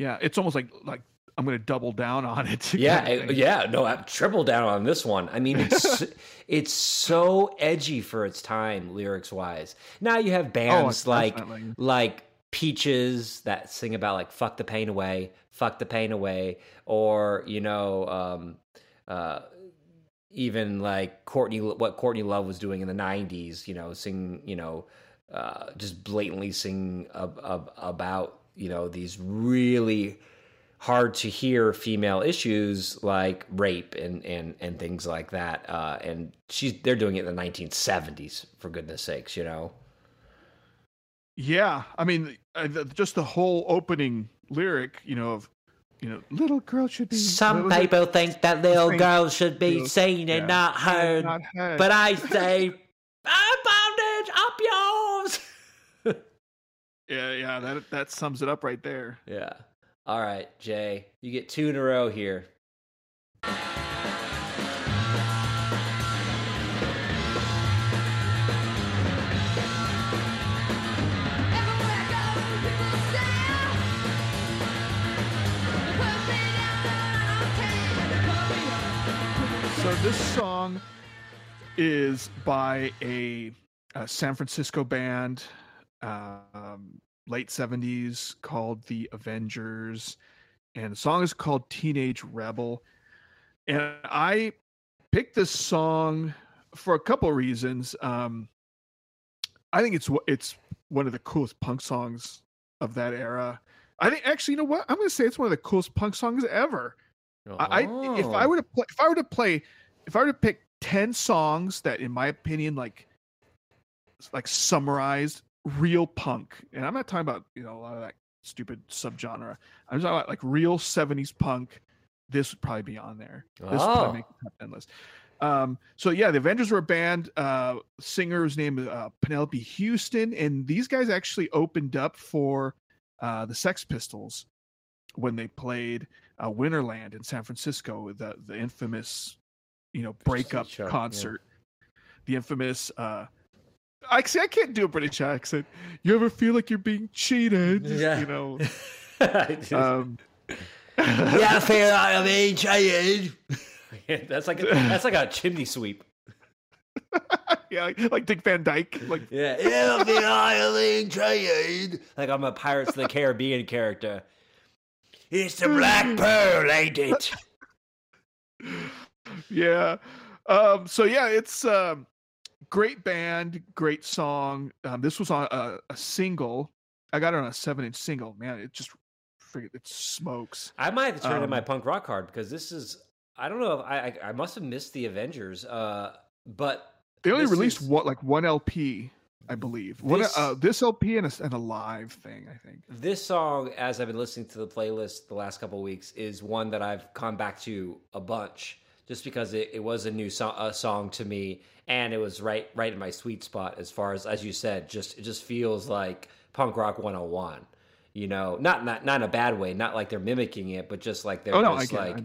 yeah. It's almost like like I'm going to double down on it. Yeah, kind of yeah, no, I triple down on this one. I mean, it's *laughs* it's so edgy for its time, lyrics wise. Now you have bands like Oh, definitely. like Peaches that sing about like "fuck the pain away," "fuck the pain away," or you know, um, uh, even like Courtney, what Courtney Love was doing in the '90s. You know, sing, you know, uh, just blatantly sing ab- ab- about you know these really hard to hear female issues like rape and and and things like that. Uh, and she's they're doing it in the 1970s for goodness sakes, you know. Yeah, I mean, the, just the whole opening lyric, you know, of you know, little girl should be. Some was it? people think that little Think- girls should be seen and Yeah. not heard, Not heard. but I say, *laughs* "I'm bondage up yours." Yeah, yeah, that that sums it up right there. yeah. All right, Jay, you get two in a row here. Everywhere I go, people stare. They put me down, okay. So this song is by a, a San Francisco band, um, late '70s, called the Avengers, and the song is called "Teenage Rebel." And I picked this song for a couple reasons. Um, I think it's it's one of the coolest punk songs of that era. I think actually, you know what? I'm going to say it's one of the coolest punk songs ever. I, I if I Oh. were to play, if I were to play, if I were to pick ten songs that, in my opinion, like like summarized real punk, and I'm not talking about you know a lot of that stupid subgenre. I'm talking about like real '70s punk. This would probably be on there. This would Oh. probably make the top ten list. Um, so yeah, the Avengers were a band. Uh, singer's name is uh, Penelope Houston, and these guys actually opened up for uh, the Sex Pistols when they played uh, Winterland in San Francisco, the the infamous, you know, breakup show, yeah. concert, the infamous. Uh, I see. I can't do a British accent. You ever feel like you're being cheated? Yeah. You know. *laughs* *laughs* yeah, Um, I feel like I'm being cheated. *laughs* that's like a, that's like a chimney sweep. yeah, like, like Dick Van Dyke. Like Yeah, yeah, I feel like I'm being cheated. Like I'm a Pirates of the Caribbean character. It's the Black Pearl, ain't it? yeah. Um, so yeah, it's um, great band, great song. Um, this was on a, a single. I got it on a seven-inch single. Man, it just it smokes. I might have to turn in Um, my punk rock card because this is. I don't know if I I, I must have missed the Avengers. Uh, but They only released is- what like one LP, I believe. One This- uh, this LP and a, and a live thing, I think. this song, as I've been listening to the playlist the last couple of weeks, is one that I've come back to a bunch just because it, it was a new so- a song to me, and it was right right in my sweet spot as far as as you said. Just it just feels like punk rock 101. You know, not not not in a bad way, not like they're mimicking it, but just like they're Oh, no, just like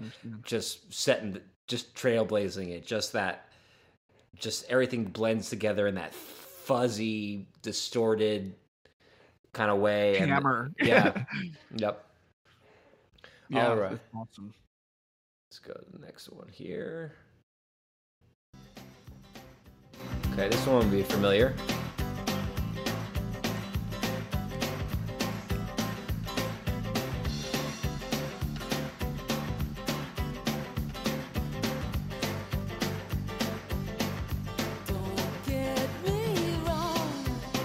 just setting, just trailblazing it. Just that, just everything blends together in that fuzzy, distorted kind of way. and- Hammer. yeah. *laughs* Yep. yeah. All right. Awesome. Let's go to the next one here. Okay, this one will be familiar.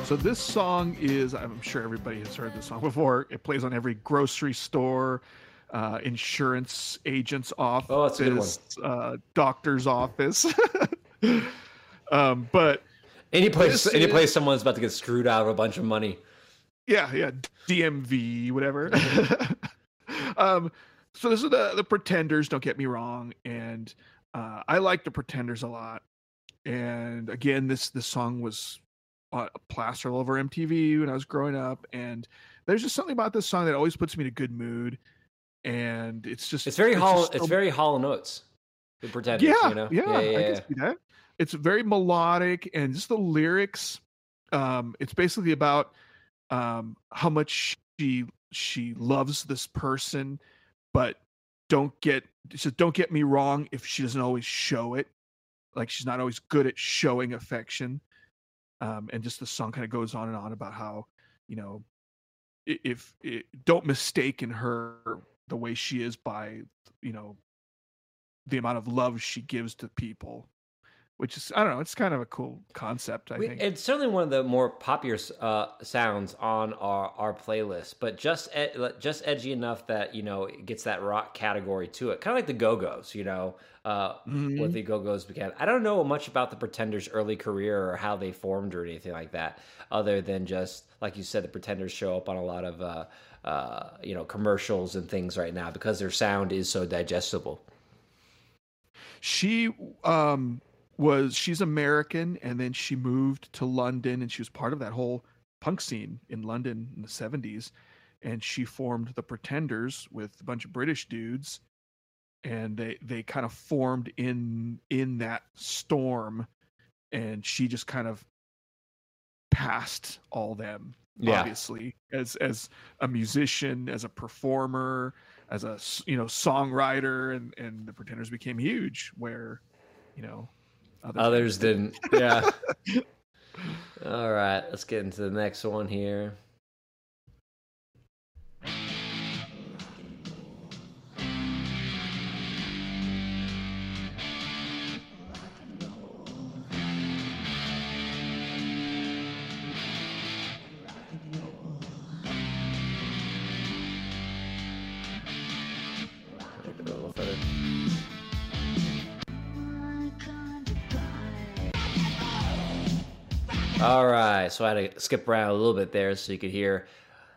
So this song is, I'm sure everybody has heard this song before. It plays on every grocery store, uh, insurance agent's office, Oh, that's a good one. uh, doctor's office. *laughs* um, but Any place, any is- place someone's about to get screwed out of a bunch of money. yeah, yeah, DMV, whatever. *laughs* um, so this is the the Pretenders. Don't get me wrong, and uh, I like the Pretenders a lot. And again, this this song was uh, plastered all over MTV when I was growing up, and there's just something about this song that always puts me in a good mood. And it's just It's very hollow. just It's so- very hollow notes. The pretenders, yeah, you know. yeah, yeah, I yeah. can see that. It's very melodic, and just the lyrics. Um, it's basically about um how much she she loves this person, but don't get just don't get me wrong. If she doesn't always show it, like she's not always good at showing affection. Um, and just the song kind of goes on and on about how you know i- if, don't mistake in her the way she is by you know the amount of love she gives to people which is i don't know it's kind of a cool concept i We- think It's certainly one of the more popular uh, sounds on our, our playlist, but just ed- just edgy enough that you know it gets that rock category to it, kind of like the Go Go's. You know, uh, Mm-hmm. what the Go Go's began. I don't know much about the Pretenders' early career or how they formed or anything like that, other than just like you said, the Pretenders show up on a lot of uh, uh, you know commercials and things right now because their sound is so digestible. she um was she's american and then she moved to london and she was part of that whole punk scene in london in the 70s and she formed the pretenders with a bunch of british dudes. And they they kind of formed in in that storm. And she just kind of passed all them Yeah. obviously as as a musician as a performer as a you know songwriter and and the pretenders became huge where you know Others didn't. Yeah. *laughs* All right, let's get into the next one here. All right, so I had to skip around a little bit there so you could hear.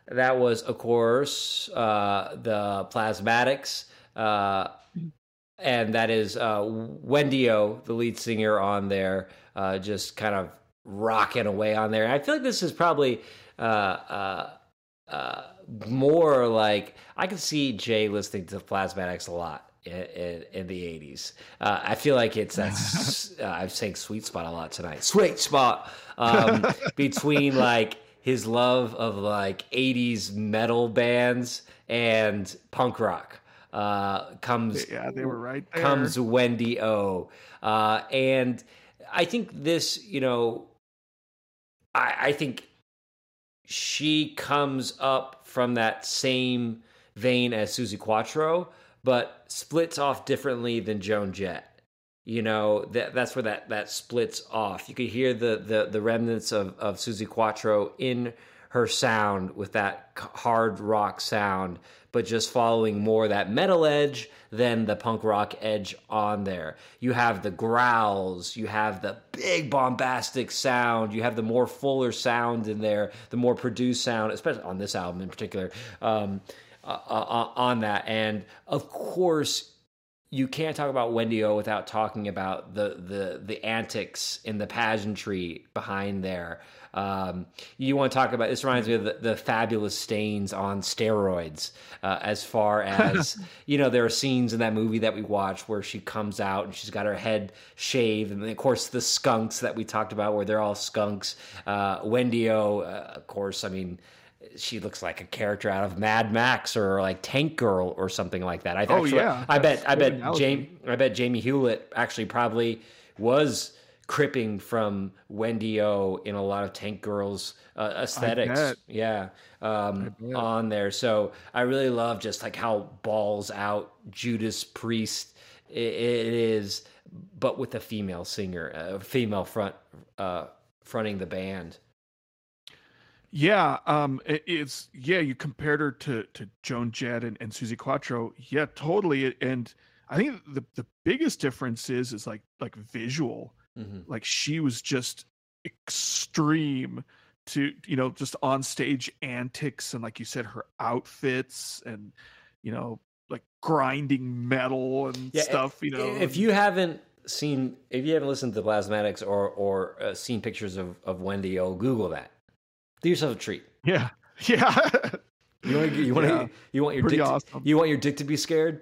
That was, of course, uh, the Plasmatics, uh, and that is uh, Wendy O, the lead singer on there, uh, just kind of rocking away on there. I feel like this is probably uh, uh, uh, more like I can see Jay listening to Plasmatics a lot in, in, in the 80s. Uh, I feel like it's that, *laughs* uh, I'm saying sweet spot a lot tonight. Sweet spot um, *laughs* between like his love of like 80s metal bands and punk rock. Uh, comes yeah they were right there comes Wendy O. Uh, and I think this, you know, I, I think she comes up from that same vein as Suzi Quatro, but splits off differently than Joan Jett. You know, that that's where that, that splits off. You could hear the, the, the remnants of, of Suzi Quatro in her sound with that hard rock sound, but just following more that metal edge than the punk rock edge on there. You have the growls, you have the big bombastic sound, you have the more fuller sound in there, the more produced sound, especially on this album in particular, um, uh, uh, on that. And of course, you can't talk about Wendy O without talking about the the the antics in the pageantry behind there. Um, you want to talk about this reminds me of the, the fabulous stains on steroids. Uh, as far *laughs* as you know, there are scenes in that movie that we watch where she comes out and she's got her head shaved, and then, of course the skunks that we talked about, where they're all skunks. Uh, Wendy O, uh, of course, I mean she looks like a character out of Mad Max or like Tank Girl or something like that. I Oh, actually, yeah. I bet, I bet. Jamie, I bet Jamie Hewlett actually probably was cripping from Wendy O in a lot of Tank Girl's uh, aesthetics. Yeah, um, on there. So I really love just like how balls out Judas Priest it is, but with a female singer, a female front uh, fronting the band. Yeah, um, it, it's yeah. You compared her to to Joan Jett and, and Suzi Quatro. Yeah, totally. And I think the the biggest difference is is like like visual. hmm Like she was just extreme to you know just on stage antics and like you said her outfits and you know like grinding metal and Yeah, stuff. You know, if you haven't seen, if you haven't listened to the Plasmatics or or uh, seen pictures of of Wendy O, Google that. Do yourself a treat. yeah, *laughs* yeah. You want you want Yeah, you want your pretty dick to, you want your dick to be scared.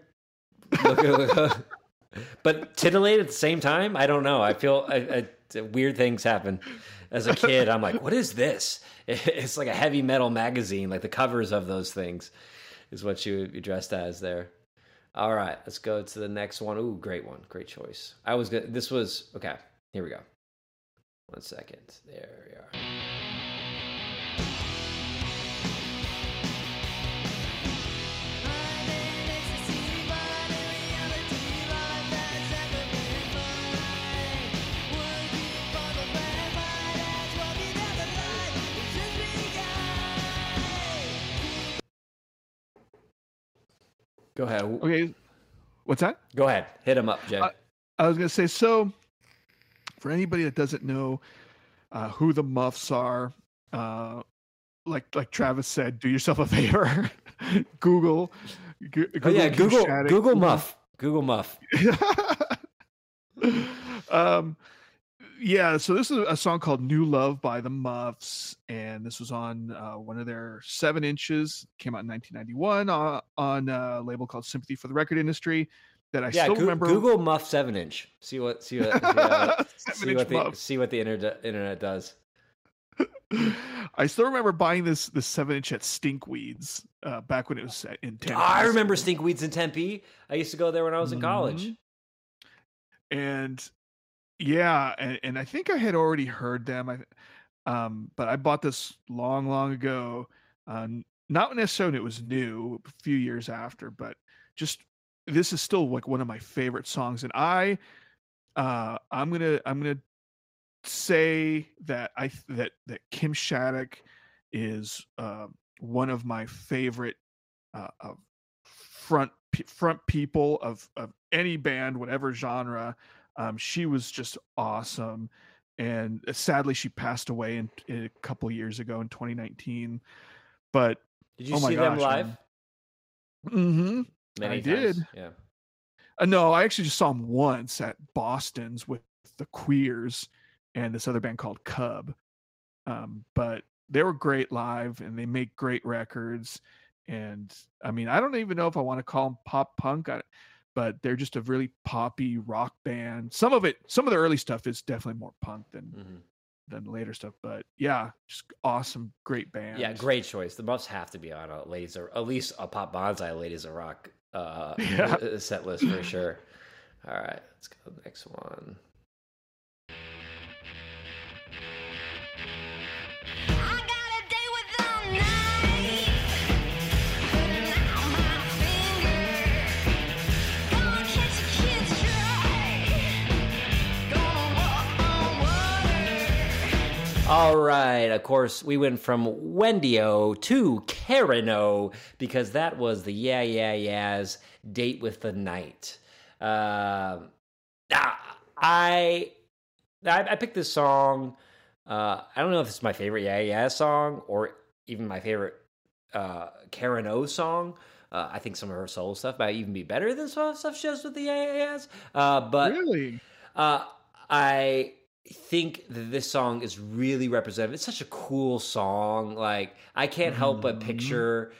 Look look *laughs* but titillate at the same time. I don't know. I feel I, I, weird things happen as a kid. I'm like, what is this? *laughs* It's like a heavy metal magazine. Like the covers of those things is what you would be dressed as there. All right, let's go to the next one. Ooh, great one, great choice. I was good. This was okay. Here we go. One second. There we are. Go ahead. okay, what's that? Go ahead. Hit him up, Jay. Uh, I was gonna say so. For anybody that doesn't know uh, who the Muffs are, uh, like like Travis said, do yourself a *laughs* favor. Google. Go- oh yeah, Google Google Muff. Google Muff. *laughs* um, yeah. So this is a song called "New Love" by the Muffs, and this was on uh, one of their seven inches. Came out in 1991 on, on a label called Sympathy for the Record Industry. That I yeah, still Goo- remember. Google Muff seven inch. See what see what see, uh, *laughs* see what the see what the internet internet does. *laughs* I still remember buying this this seven inch at Stinkweeds uh, back when it was in Tempe. I remember Stinkweeds in Tempe. I used to go there when I was in college. Mhm. and yeah, and, and I think I had already heard them. I, um, but I bought this long, long ago. Um, not necessarily it was new, a few years after, but just this is still like one of my favorite songs. And I, uh, I'm gonna I'm gonna say that I that that Kim Shattuck is uh, one of my favorite uh, front front people of of any band, whatever genre. Um, she was just awesome, and uh, sadly, she passed away in, in a couple years ago in 2019. But Did you Oh see them live? man. mhm, Many I times. did. Yeah. Uh, no, I actually just saw them once at Boston's with the Queers and this other band called Cub. Um, but they were great live and they make great records. And I mean, I don't even know if I want to call them pop punk, I, but they're just a really poppy rock band. Some of it, some of the early stuff is definitely more punk than hmm than later stuff. But yeah, just awesome, great band. Yeah, great choice. The Muffs have to be on a ladies or at least a pop Banzai ladies of rock uh, *laughs* Yeah. set list for sure. All right, let's go to the next one. All right, of course, we went from Wendy O to Karen O because that was the Yeah Yeah Yeahs date with the night. Um ah, I, I picked this song. Uh, I don't know if it's my favorite Yeah Yeah song or even my favorite uh, Karen O song, Uh, I think some of her solo stuff might even be better than some of the stuff she does with the AAS. Uh, but really? uh, I think that this song is really representative. It's such a cool song. Like I can't help but Mhm. picture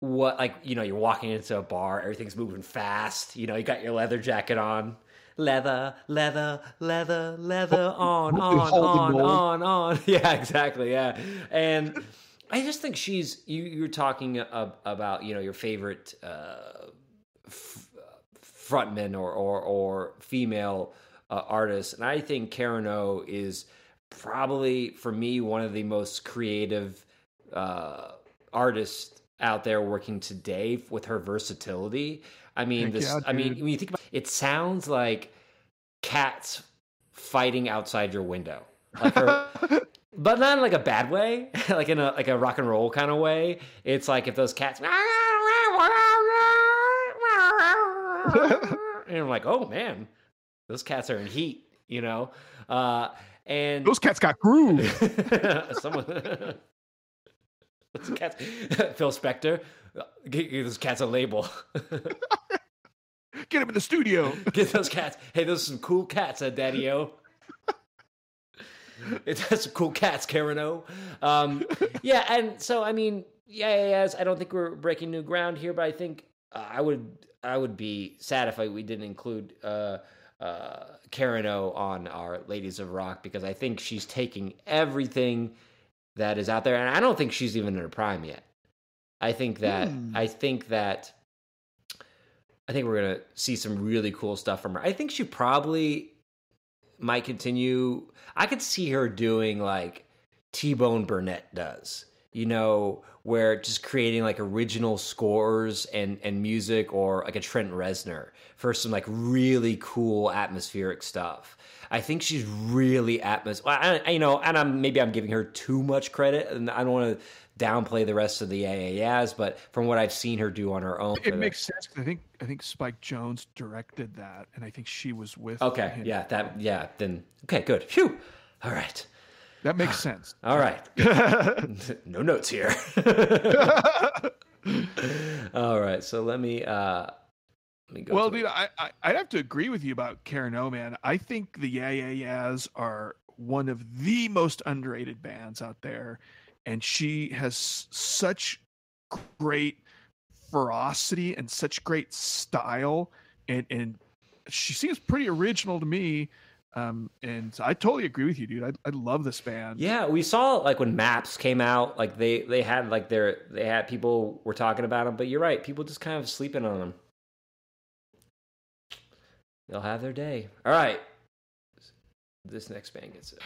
what like you know you're walking into a bar, everything's moving fast. You know you got your leather jacket on. Leather, leather, leather, leather, on, on, on, on, on. Yeah, exactly. Yeah, and I just think she's. You, you were talking about you know your favorite uh, f- frontman or or, or female uh, artist, and I think Karen O is probably for me one of the most creative uh, artists out there working today with her versatility. I mean, Heck this. yeah, I mean, when you think about it, sounds like cats fighting outside your window, like her. *laughs* but not in like a bad way, *laughs* like in a like a rock and roll kind of way. It's like if those cats, *laughs* and I'm like, oh man, those cats are in heat, you know. Uh, and Those cats got groove. *laughs* someone, those cats, *laughs* Phil Spector, give, give those cats a label. Get him in the studio. *laughs* Get those cats. Hey, those are some cool cats, uh, Daddy O. It's that's some cool cats, Karen O. Um, yeah, and so I mean, yeah, yeah, yes, I don't think we're breaking new ground here, but I think uh, I would I would be sad if I, we didn't include uh, uh, Karen O on our Ladies of Rock because I think she's taking everything that is out there, and I don't think she's even in her prime yet. I think that Hmm. I think that I think we're gonna see some really cool stuff from her. I think she probably might continue. I could see her doing like T Bone Burnett does, you know, where just creating like original scores and and music, or like a Trent Reznor for some like really cool atmospheric stuff. I think she's really atmos. Well, I, I- you know, and I'm maybe I'm giving her too much credit, and I don't want to downplay the rest of the AAS, but from what I've seen her do on her own, It the- makes sense. I think I think Spike Jonze directed that, and I think she was with. Okay, him. yeah, that yeah, then okay, good. Phew. All right. That makes sense. All right. *laughs* no notes here. *laughs* All right. So let me uh let me go well, dude, I, I I'd have to agree with you about Karen O, man. I think the Yeah Yeah Yeahs are one of the most underrated bands out there, and she has such great ferocity and such great style, and and she seems pretty original to me. Um, and I totally agree with you, dude. I, I love this band. Yeah, we saw like when Maps came out, like they they had like their they had people were talking about them, but you're right, people just kind of sleeping on them. They'll have their day. All right. This next band gets it.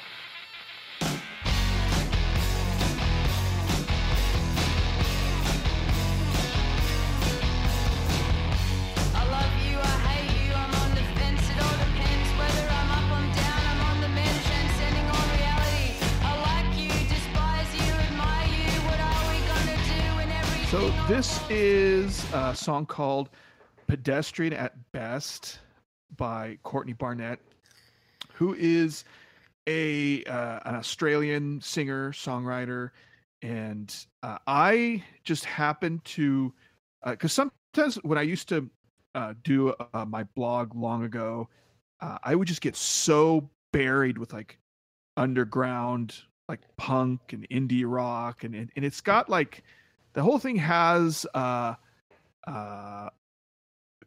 So this is a song called "Pedestrian at Best" by Courtney Barnett, who is a uh, an Australian singer songwriter, and uh, I just happened to because sometimes when I used to uh, do uh, my blog long ago, uh, I would just get so buried with like underground like punk and indie rock and and, and it's got like the whole thing has uh uh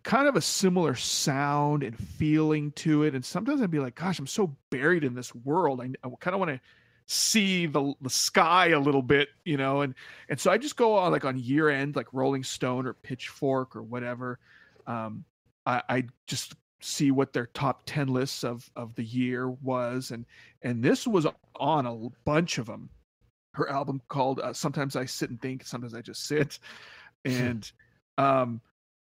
kind of a similar sound and feeling to it. And sometimes i'd be like gosh i'm so buried in this world. I, I kind of want to see the the sky a little bit you know? And and so i just go on like on year end like rolling stone or pitchfork or whatever. Um i i just see what their top 10 lists of of the year was. And and this was on a bunch of them her album called uh, sometimes i sit and think sometimes i just sit *laughs* and um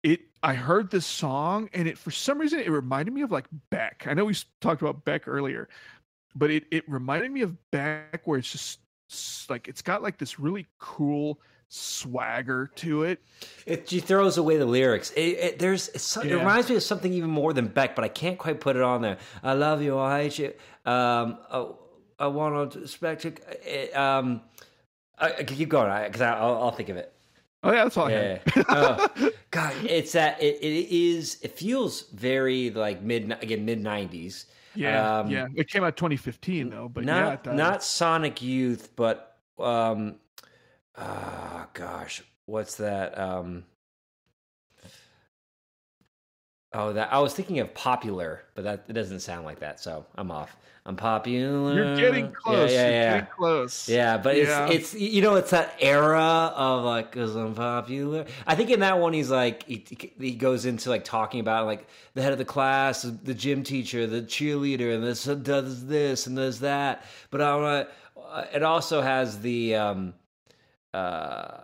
it i heard this song and it for some reason it reminded me of like beck i know we talked about beck earlier but it it reminded me of beck where it's just like it's got like this really cool swagger to it It, she throws away the lyrics. It, it, there's it's so, it reminds me of something even more than Beck, but I can't quite put it on there. I love you. I hate you. Um, I, I want to expect you. it, Um, I, I can keep going because I'll, I'll think of it. Oh yeah, that's all Yeah. *laughs* Oh, God, it's that it, it is it feels very like mid again mid nineties. Yeah, Um, yeah. It came out 2015 though, but yeah, not does. not Sonic Youth, but um ah gosh, what's that? Um Oh, that I was thinking of popular, but that it doesn't sound like that, so I'm off. I'm popular. You're getting close. Yeah, yeah, You're yeah. getting close. Yeah, but Yeah. it's it's you know it's that era of like because I'm popular. I think in that one he's like he, he goes into like talking about like the head of the class, the gym teacher, the cheerleader, and this does this and does that. But I want to. It also has the um uh.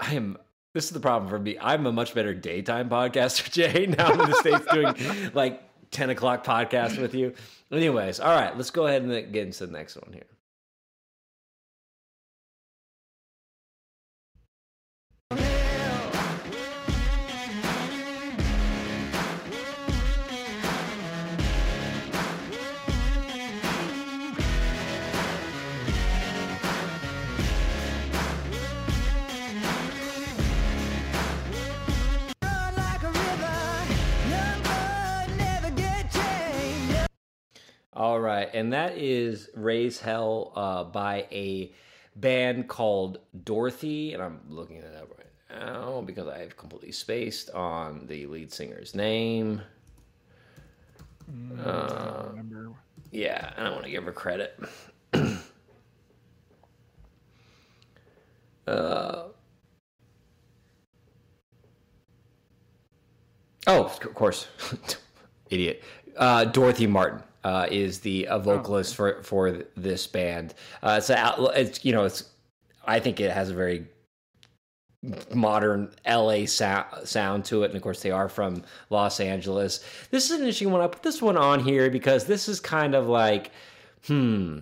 I am. This is the problem for me. I'm a much better daytime podcaster, *laughs* Jay. Now I'm in the states doing *laughs* like 10 o'clock podcast with you. Anyways, all right, let's go ahead and get into the next one here. All right, and that is Raise Hell uh, by a band called Dorothy, and I'm looking it up right now because I've completely spaced on the lead singer's name. Uh, Remember. yeah, and I want to give her credit. *clears throat* uh, oh, of course, *laughs* idiot. Uh, Dorothy Martin uh, is the a vocalist for for this band. Uh, it's, it's you know it's I think it has a very modern LA sound, sound to it. And of course, they are from Los Angeles. This is an interesting one. I put this one on here because this is kind of like, hmm,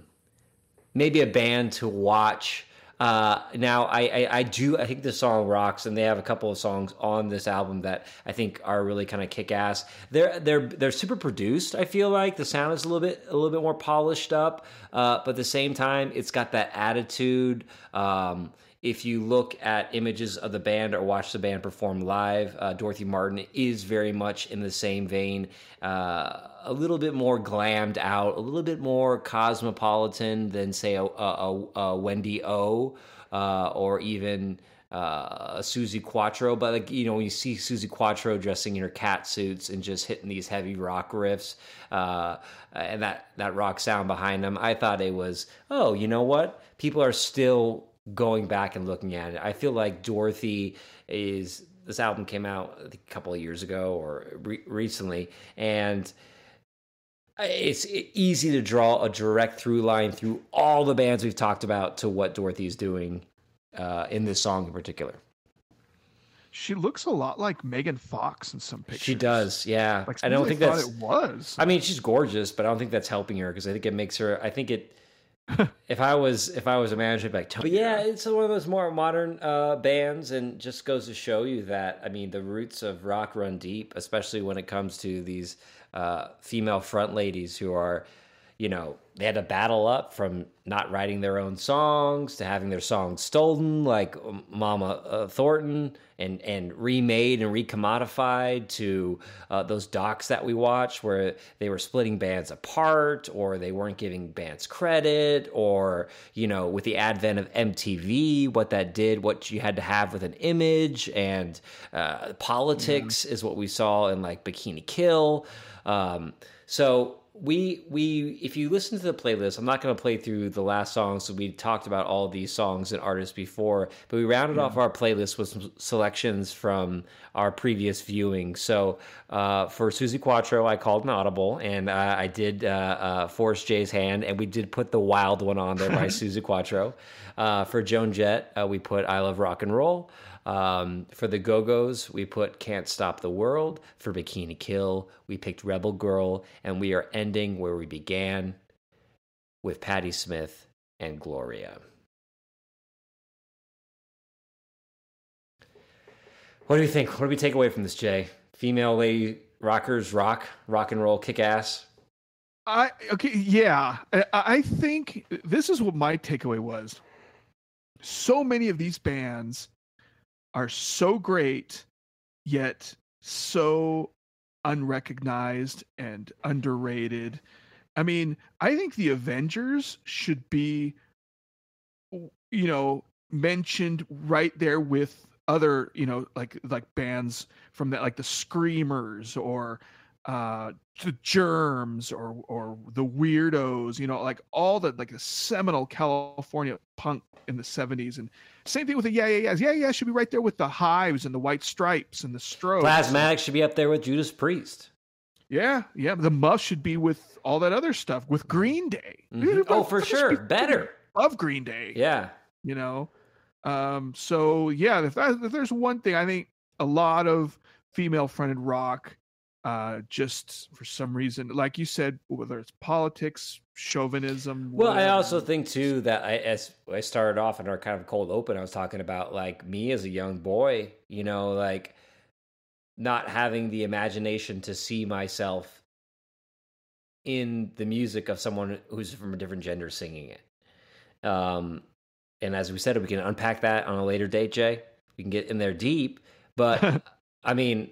maybe a band to watch. Uh, now, I, I, I do, I think the song rocks, and they have a couple of songs on this album that I think are really kind of kick ass. They're, they're, they're super produced. I feel like the sound is a little bit, a little bit more polished up, uh, but at the same time, it's got that attitude. Um, if you look at images of the band or watch the band perform live, uh, Dorothy Martin is very much in the same vein. Uh, a little bit more glammed out, a little bit more cosmopolitan than, say, a, a, a Wendy O uh, or even uh, Suzi Quatro. But, like, you know, when you see Suzi Quatro dressing in her cat suits and just hitting these heavy rock riffs uh, and that, that rock sound behind them, I thought it was, oh, you know what? People are still going back and looking at it. I feel like Dorothy is this album came out a couple of years ago or re- recently, and it's easy to draw a direct through line through all the bands we've talked about to what Dorothy's doing uh, in this song in particular. She looks a lot like Megan Fox in some pictures. She does, yeah. Like I don't think that's. it was. I mean, she's gorgeous, but I don't think that's helping her because I think it makes her. I think it. *laughs* if I was if I was a manager, I'd be like, but yeah, it's one of those more modern uh, bands, and just goes to show you that I mean, the roots of rock run deep, especially when it comes to these uh, female front ladies who are, you know, they had to battle up from not writing their own songs to having their songs stolen, like Mama uh, Thornton, and and remade and recommodified to uh, those docs that we watched where they were splitting bands apart, or they weren't giving bands credit, or you know, with the advent of MTV, what that did, what you had to have with an image, and uh, politics is what we saw in like Bikini Kill. Um, so we we if you listen to the playlist i'm not going to play through the last songs so we talked about all these songs and artists before but we rounded off our playlist with some selections from our previous viewing. So uh, for suzi quatro i called an audible and uh, i did uh, uh, force jay's hand and we did put the wild one on there by *laughs* suzi quatro. Uh, for joan jett uh, we put i love rock and roll um, for the Go Go's, we put Can't Stop the World. For Bikini Kill, we picked Rebel Girl. And we are ending where we began with Patti Smith and Gloria. What do you think? What do we take away from this, Jay? Female lady rockers rock, rock and roll, kick ass. I okay, yeah. I, I think this is what my takeaway was. so many of these bands are so great yet so unrecognized and underrated. I mean i think the avengers should be you know mentioned right there with other you know like like bands from that like the screamers or uh the germs or or the weirdos you know like all the like the seminal california punk in the 70s and same thing with the yeah yeah yeahs yeah yeah should be right there with the hives and the white stripes and the strokes Plasmatic should be up there with Judas Priest. yeah yeah the muff should be with all that other stuff with green day Mhm. Oh, for sure. Better. of green day Yeah. you know um so yeah if, that, if there's one thing i think a lot of female fronted rock uh just for some reason like you said whether it's politics chauvinism Well, I also think too that I as I started off in our kind of cold open, I was talking about like me as a young boy, you know, like not having the imagination to see myself in the music of someone who's from a different gender singing it. Um, and as we said, we can unpack that on a later date, Jay. We can get in there deep, but *laughs* I mean,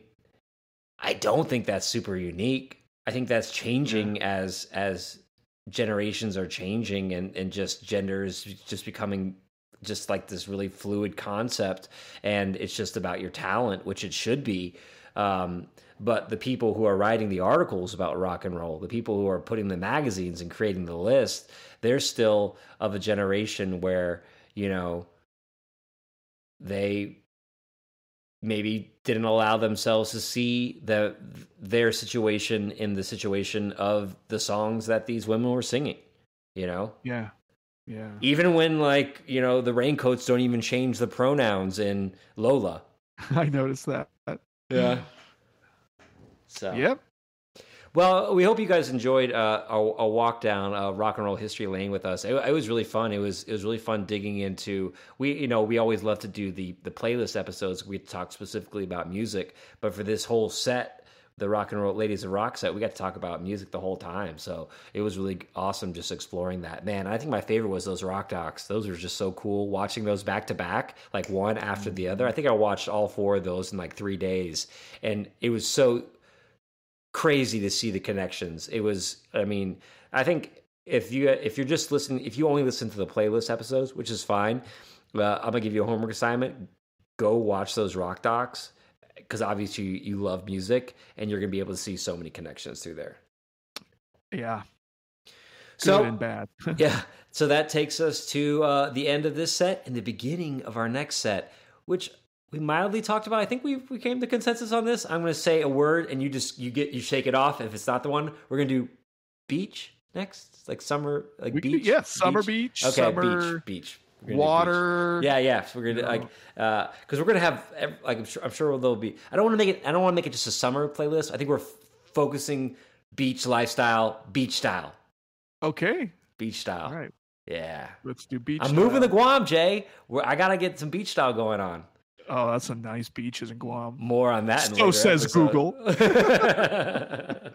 I don't think that's super unique. I think that's changing as as generations are changing and and just gender is just becoming just like this really fluid concept and it's just about your talent which it should be um, but the people who are writing the articles about rock and roll the people who are putting the magazines and creating the list they're still of a generation where you know they maybe didn't allow themselves to see the their situation in the situation of the songs that these women were singing you know? Yeah yeah. Even when like you know the raincoats don't even change the pronouns in lola. *laughs* I noticed that. Yeah. *gasps* So. Yep Well, we hope you guys enjoyed uh, a, a walk down uh, rock and roll history lane with us. It, it was really fun. It was it was really fun digging into we you know we always love to do the the playlist episodes. We talk specifically about music, but for this whole set, the rock and roll ladies of rock set, we got to talk about music the whole time. So it was really awesome just exploring that. Man, I think my favorite was those rock docs. Those were just so cool. Watching those back to back, like one after the other. I think I watched all four of those in like three days, and it was so crazy to see the connections. It was, I mean, I think if you if you're just listening, if you only listen to the playlist episodes, which is fine, uh, I'm gonna give you a homework assignment. Go watch those rock docs because obviously you, you love music and you're gonna be able to see so many connections through there. yeah So good and bad *laughs* yeah, so that takes us to uh, the end of this set and the beginning of our next set, which we mildly talked about. I think we we came to consensus on this. I'm going to say a word, and you just you get you shake it off. If it's not the one, we're going to do beach next, like summer, like We beach. yeah, summer beach, Okay, summer beach, beach. Do beach. water Yeah, yeah. So we're gonna like because uh, we're gonna have like I'm sure I'm sure there'll be. I don't want to make it. I don't want to make it just a summer playlist. I think we're f- focusing beach lifestyle, beach style, okay beach style. all right Yeah. let's do beach I'm moving style. to Guam, Jay. Where I gotta get some beach style going on. Oh that's some nice beaches in guam More on that. in So says episode. Google. *laughs*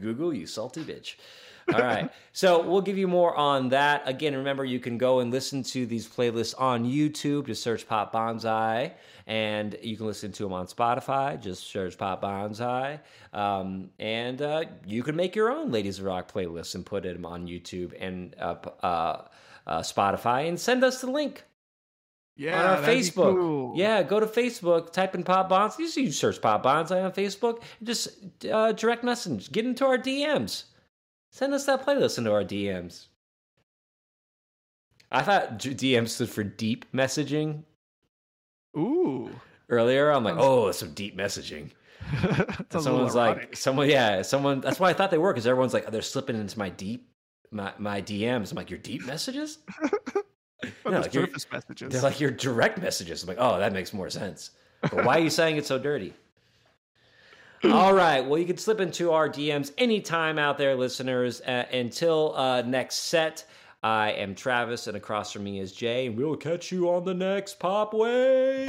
Google, you salty bitch. All right. So we'll give you more on that. Again, remember you can go and listen to these playlists on YouTube. Just search Pop Banzai. And you can listen to them on Spotify. Just search Pop Banzai. Um, and uh, you can make your own Ladies of Rock playlists and put them on YouTube and uh, uh, uh, Spotify and send us the link yeah on our Facebook. cool. Yeah, go to Facebook, type in Pop Bonds. You you search Pop Banzai on Facebook, just uh, direct message, get into our DMs. Send us that playlist into our DMs. I thought DM stood for deep messaging ooh earlier. I'm like, oh, some deep messaging. *laughs* Sounds And a little someone's like, someone, yeah, someone. That's why I thought they were, because everyone's like, oh, they're slipping into my deep, my, my DMs. I'm like, your deep messages? *laughs* But no, the you're- surface messages They're like your direct messages. I'm like, oh, that makes more sense. But why are you saying it so dirty? *laughs* All right. Well, you can slip into our DMs anytime out there, listeners. Uh, until uh, next set, I am Travis, and across from me is Jay, and we'll catch you on the next Pop Wave.